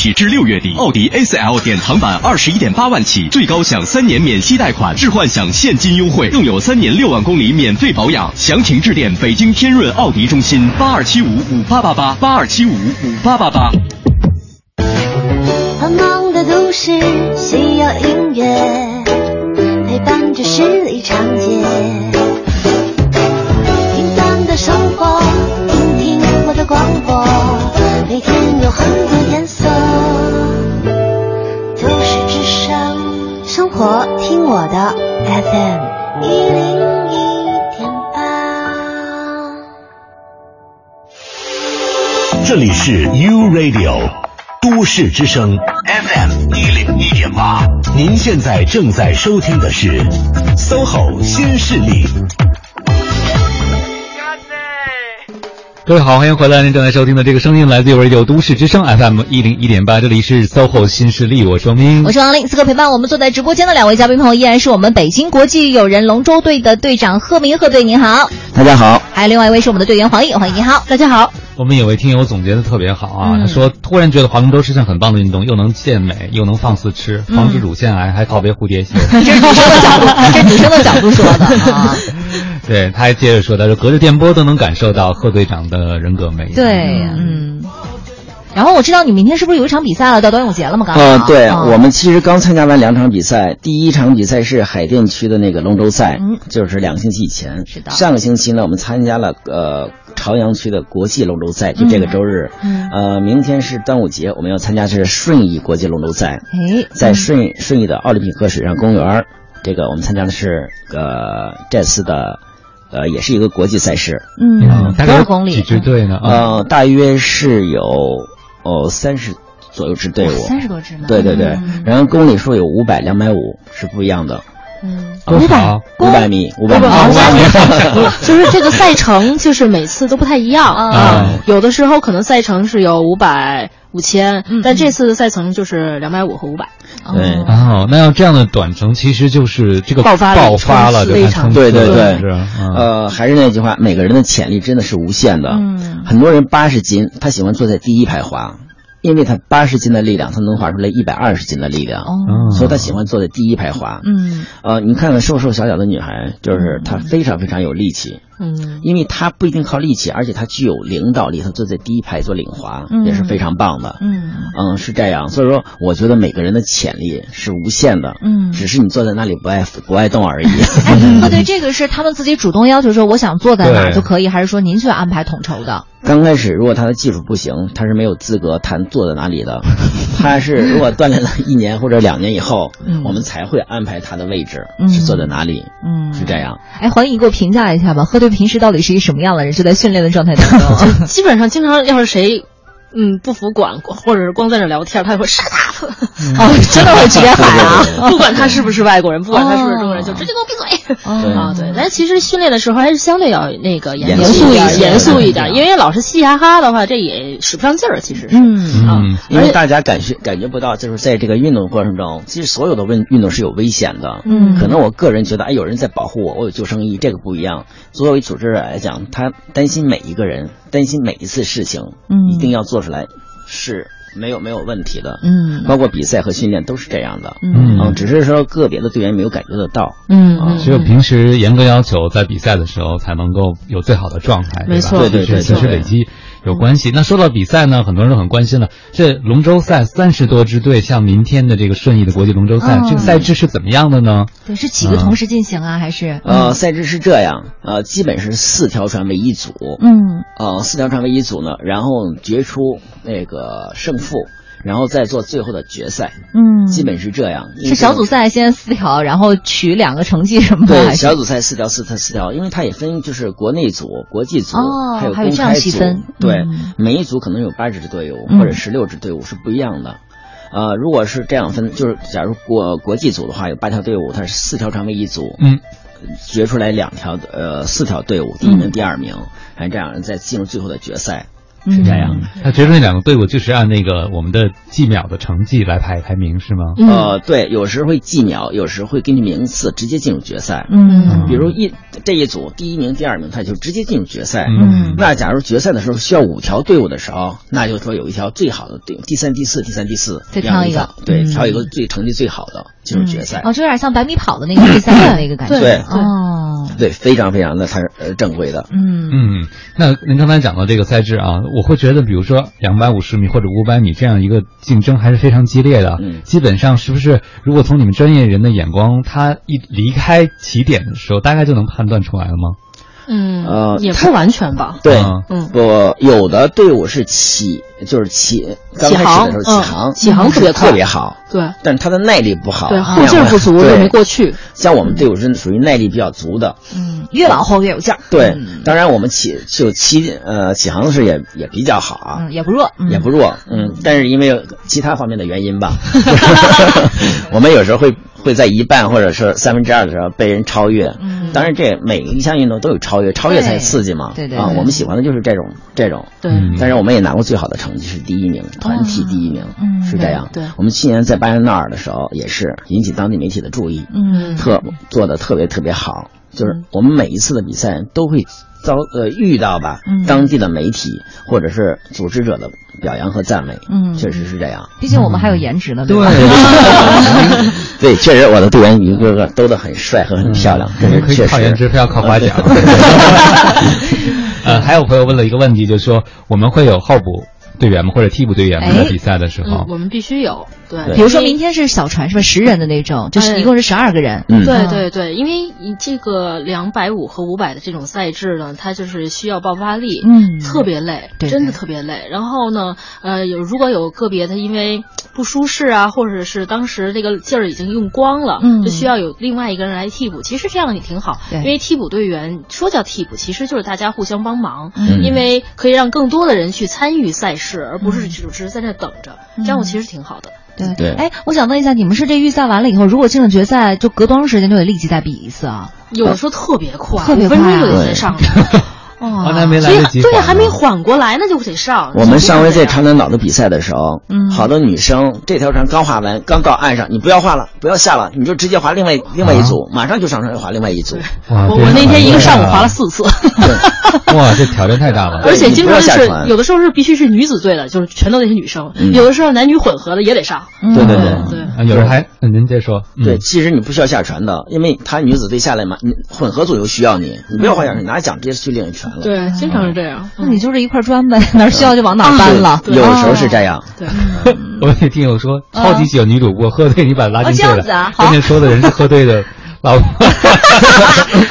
起至六月底，奥迪 A4L 典藏版二十一点八万起，最高享三年免息贷款，置换享现金优惠，更有三年六万公里免费保养。详情致电北京天润奥迪中心八二七五五八八八八二七五五八八八。繁忙的都市需要音乐都市之声 FM 一零一点八，您现在正在收听的是 SOHO 新势力。各位好，欢迎回来！您正在收听的这个声音来自于 Radio 都市之声 FM 一零一点八，这里是 SOHO 新势力，我是王明，我是王林。此刻陪伴我们坐在直播间的两位嘉宾朋友，依然是我们北京国际友人龙舟队的队长贺明，贺队您好。大家好。还有另外一位是我们的队员黄奕，黄奕你好，大家好。我们有位听友总结的特别好啊，嗯他说突然觉得划龙舟是项很棒的运动，又能健美，又能放肆吃，嗯防止乳腺癌，还告别蝴蝶结。[laughs] 这是女生的角度，这是女生的角度说的啊。[laughs] [laughs] 对，他还接着说，他说隔着电波都能感受到贺队长的人格魅力。对，嗯。然后我知道你明天是不是有一场比赛了？到端午节了吗？刚呃，好。对，嗯我们其实刚参加完两场比赛，第一场比赛是海淀区的那个龙舟赛，嗯就是两个星期以前。是的上个星期呢，我们参加了呃朝阳区的国际龙舟赛，就这个周日。嗯呃，明天是端午节，我们要参加是顺义国际龙舟赛，哎，在顺顺义的奥林匹克水上公园儿，这个我们参加的是呃这次的。呃，也是一个国际赛事，嗯，大概有多少公里？几支队呢？啊呃，大约是有哦三十左右支队伍，三十多支呢。对对对，嗯然后公里数有五百、两百五是不一样的，嗯，五百？五百米，五百米，五百米米，[laughs] 就是这个赛程，就是每次都不太一样啊啊。有的时候可能赛程是有五百、五千，但这次的赛程就是两百五和五百。对，哦，那要这样的短程，其实就是这个爆发力爆发了，非常对对对。是嗯。呃，还是那句话，每个人的潜力真的是无限的。嗯。很多人八十斤，他喜欢坐在第一排滑，因为他八十斤的力量，他能滑出来一百二十斤的力量，哦。所以他喜欢坐在第一排滑。嗯。呃，你看看瘦瘦小小的女孩，就是她非常非常有力气，嗯，因为他不一定靠力气，而且他具有领导力，他坐在第一排做领滑、嗯也是非常棒的。嗯嗯，是这样，所以说我觉得每个人的潜力是无限的，嗯。只是你坐在那里不爱不爱动而已。[laughs] 哎，对，这个是他们自己主动要求说我想坐在哪就可以，还是说您去安排统筹的？刚开始如果他的技术不行，他是没有资格谈坐在哪里的。他是如果锻炼了一年或者两年以后，嗯我们才会安排他的位置、嗯是坐在哪里，嗯，是这样。哎，黄奕，你给我评价一下吧，贺队平时到底是一个什么样的人？就在训练的状态当中？[laughs] 基本上经常要是谁。嗯，不服管，或者是光在那聊天，他会 shut [laughs] up，哦，真的会直接喊啊！不管他是不是外国人，不管他是不是中国人，就直接给我闭嘴。[laughs] 啊，对，但其实训练的时候还是相对要那个严肃一点，严肃一点，因为老是嘻嘻哈哈的话，这也使不上劲儿。其实是，嗯啊，因为大家感觉感觉不到，就是在这个运动过程中，其实所有的运运动是有危险的。嗯可能我个人觉得，哎，有人在保护我，我有救生衣，这个不一样。作为组织者来讲，他担心每一个人，担心每一次事情，嗯一定要做出来是没有没有问题的。嗯包括比赛和训练都是这样的。嗯只是说个别的队员没有感觉得到。嗯啊，只有平时严格要求，在比赛的时候才能够有最好的状态，没错对吧对对对其实对累积有关系。那说到比赛呢，很多人都很关心了，这龙舟赛三十多支队，像明天的这个顺义的国际龙舟赛，嗯这个赛制是怎么样的呢？对，是几个同时进行啊？还是？呃，赛制是这样，呃，基本是四条船为一组，嗯呃，四条船为一组呢，然后决出那个胜负，然后再做最后的决赛，嗯，基本是这样。是小组赛先四条，然后取两个成绩什么的？对，小组赛四条，四条，四条，因为它也分就是国内组、国际组，哦还有还有这样公开组。细分对，嗯每一组可能有八支队伍嗯或者十六支队伍是不一样的。呃，如果是这样分，就是假如国国际组的话，有八条队伍，它是四条船为一组，嗯，决出来两条呃四条队伍，第一名、第二名，还这样再进入最后的决赛。是这样。那决出那两个队伍就是按那个我们的计秒的成绩来排排名是吗？呃，对，有时会计秒，有时会根据名次直接进入决赛。嗯比如一这一组第一名、第二名，他就直接进入决赛。嗯那假如决赛的时候需要五条队伍的时候，那就说有一条最好的队伍，第三、第四、第三、第四，再这样挑一个条对，嗯挑一个最成绩最好的进入决赛。哦，就有点像百米跑的那个第三的那个感觉。对哦，对，非常非常的，它是呃正规的。嗯嗯，那您刚才讲到这个赛制啊，我会觉得，比如说两百五十米或者五百米这样一个竞争还是非常激烈的。嗯基本上是不是，如果从你们专业人的眼光，他一离开起点的时候，大概就能判断出来了吗？嗯，呃也不完全吧。对，嗯不，有的队伍是起，就是起刚开始的时候起航起航，特别快特别好，对，但是它的耐力不好，对后劲儿不足对就没过去。像我们队伍是属于耐力比较足的，嗯，越往后越有劲儿。对，当然我们起就起呃起航的时候也也比较好啊，嗯，也不弱，嗯也不弱，嗯，但是因为其他方面的原因吧 [laughs] [laughs] 我们有时候会会在一半或者是三分之二的时候被人超越。嗯，当然这每一项运动都有超越，超越才刺激嘛。啊，对对对我们喜欢的就是这种这种。对但是我们也拿过最好的成绩，是第一名，团体第一名，嗯是这样。对对我们去年在巴彦淖尔的时候也是引起当地媒体的注意，嗯特做的特别特别好，就是我们每一次的比赛都会遭呃遇到吧，嗯当地的媒体或者是组织者的表扬和赞美，嗯确实是这样。毕竟我们还有颜值呢，对吧？[laughs] 对，确实我的队员一个个都的很帅和很漂亮，这是嗯可以确实。靠颜值，非要靠花奖。[laughs] 呃，还有朋友问了一个问题，就是说我们会有候补队员们？或者替补队员吗？哎在比赛的时候嗯，，我们必须有。对，比如说明天是小船是吧？十人的那种，就是一共是十二个人。嗯对对对，因为你这个两百五和五百的这种赛制呢，它就是需要爆发力，嗯特别累，对真的特别累。然后呢，呃，有如果有个别的因为不舒适啊，或者是当时这个劲儿已经用光了，嗯就需要有另外一个人来替补。其实这样也挺好，对因为替补队员说叫替补，其实就是大家互相帮忙，嗯因为可以让更多的人去参与赛事，而不是只只是在那等着，这样我其实挺好的。对对哎，我想问一下，你们是这预赛完了以后，如果进了决赛，就隔多长时间就得立即再比一次啊？有的时候特别快，特别五分钟就得再上。哦，还没来对，缓还没缓过来呢，就得上。我们上回在长滩岛的比赛的时候，嗯。好多女生这条船刚划完，刚到岸上，你不要划了，不要下了，你就直接划另外另外一组，马上就上船划另外一组。哇，我我那天一个上午划了四，次，哇，这挑战太大了。而且经常是要下船。有的时候是必须是女子队的，就是全都得是女生；嗯。有的时候男女混合的也得上。对对对。对啊有人还，嗯您接着说。嗯。对，其实你不需要下船的，因为他女子队下来嘛，你混合组又需要你，你不要划下船，拿着奖直接去另一船了。对，经常是这样。那你就是一块砖呗，[laughs] 哪儿需要就往哪儿搬了。有的时候是这样。对，[laughs] 我也听友说，超级喜欢女主播，喝醉你把她拉进队哦这了。样子啊好关键说的人是喝醉的老婆。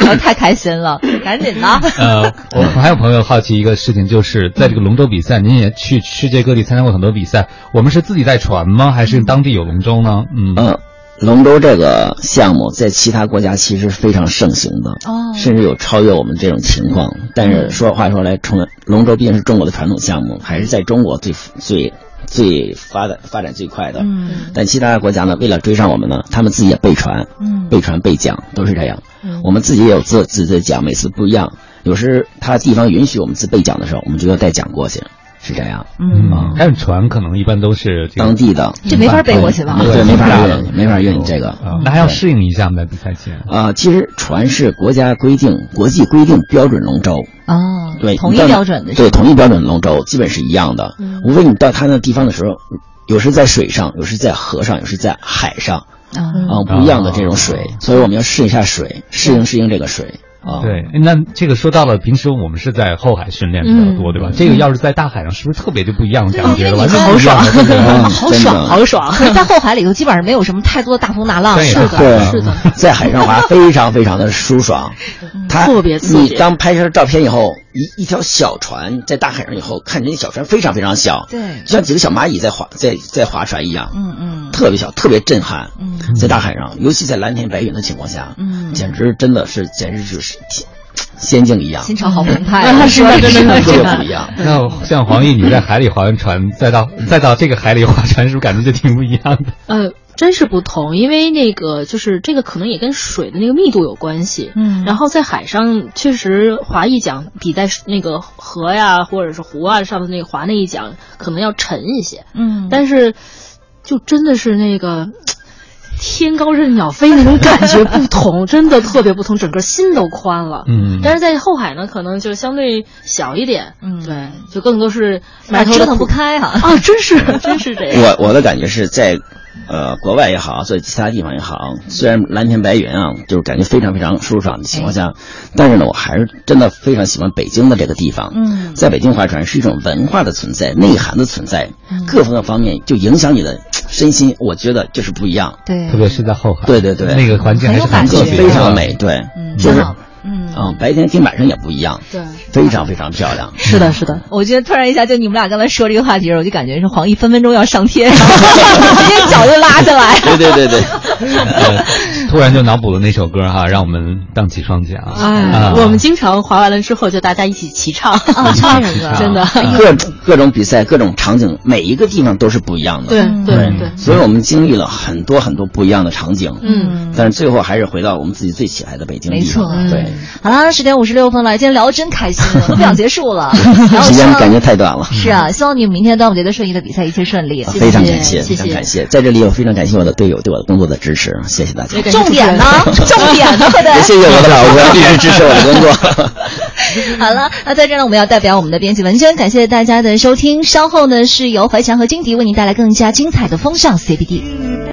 我 [laughs] 太开心了，赶紧的。呃，我还有朋友好奇一个事情，就是在这个龙舟比赛，您也去世界各地参加过很多比赛，我们是自己带船吗？还是当地有龙舟呢？嗯嗯，龙舟这个项目在其他国家其实非常盛行的，哦甚至有超越我们这种情况。但是说话说来，从龙舟毕竟是中国的传统项目，还是在中国最最最发展发展最快的。嗯但其他国家呢，为了追上我们呢，他们自己也备船，嗯备船备桨都是这样。嗯我们自己也有自自己的桨，每次不一样。有时他地方允许我们自备桨的时候，我们就要带桨过去，是这样。嗯，嗯，但是船可能一般都是当地的这没法背过去吧？对，没法大的运，没法运这个。啊，那还要适应一下吗？在比赛前。啊、其实船是国家规定、国际规定标准龙舟，啊，对，统一标准的对，吧统一标准龙舟基本是一样的。嗯无非你到他那地方的时候，有时在水上，有时在河上，有时在海上，啊啊、不一样的这种水，所以我们要试一下水，适应适应这个水啊。对，那这个说到了，平时我们是在后海训练比较多，对吧？这个要是在大海上，是不是特别就不一样的感觉了？完全不一样的，对不对？[laughs] 嗯好爽，好爽！在后海里头基本上没有什么太多的大风大浪，对是的，是的，在海上滑非常非常的舒爽，[laughs] 它特别刺激你当拍摄照片以后，一一条小船在大海上以后，看着那小船非常非常小，对就像几个小蚂蚁在划在在划船一样，嗯嗯特别小，特别震撼。嗯在大海上，尤其在蓝天白云的情况下，嗯简直真的是简直就是天仙境一样，心潮好澎湃啊啊，是吧真的特是别不一样。[laughs] 那像黄奕，你在海里划完船，再到再到这个海里划船，是不是感觉就挺不一样的？呃，真是不同，因为那个就是这个可能也跟水的那个密度有关系。嗯然后在海上，确实划一桨比在那个河呀或者是湖啊上的那个划那一桨可能要沉一些。嗯但是就真的是那个。天高任鸟飞那种感觉不同，真的特别不同，整个心都宽了。嗯但是在后海呢，可能就相对小一点。嗯，对，就更多是哪埋头折腾不开哈啊，真是 [laughs] 真是这样。我我的感觉是在，呃，国外也好，在其他地方也好，虽然蓝天白云啊，就是感觉非常非常舒爽的情况下，但是呢，我还是真的非常喜欢北京的这个地方。嗯。在北京划船是一种文化的存在，内涵的存在，各方面方面就影响你的身心，我觉得就是不一样。对。特别是在后海，对对对，那个环境还是很特别的，非常美，对，就是嗯嗯，白天跟晚上也不一样，对，非常非常漂亮。是的，是的。我觉得突然一下，就你们俩刚才说这个话题的时候，我就感觉是黄奕分分钟要上天，直接脚就拉下来。对对对对，呃 [laughs] 突然就脑补了那首歌哈，让我们荡起双桨。哎啊，我们经常滑完了之后，就大家一起齐唱 [laughs] 啊唱什么真的。各种各种比赛，各种场景，每一个地方都是不一样的。对对对，所以我们经历了很多很多不一样的场景。嗯，但是最后还是回到我们自己最喜爱的北京地没错。对，好了，十点五十六分了，今天聊的真开心，都 [laughs] 不想结束了。时间感觉太短了。是啊，希望你们明天端午节的顺利的比赛一切顺利。非常感谢非常感谢，在这里我非常感谢我的队友对我的工作的支持，谢谢大家。重点呢？[laughs] 重点呢？[laughs] 快点！也谢谢我的老婆 [laughs] 一直支持我的工作。好了，那在这呢，我们要代表我们的编辑文娟，感谢大家的收听。稍后呢，是由怀强和金迪为您带来更加精彩的风尚 CBD。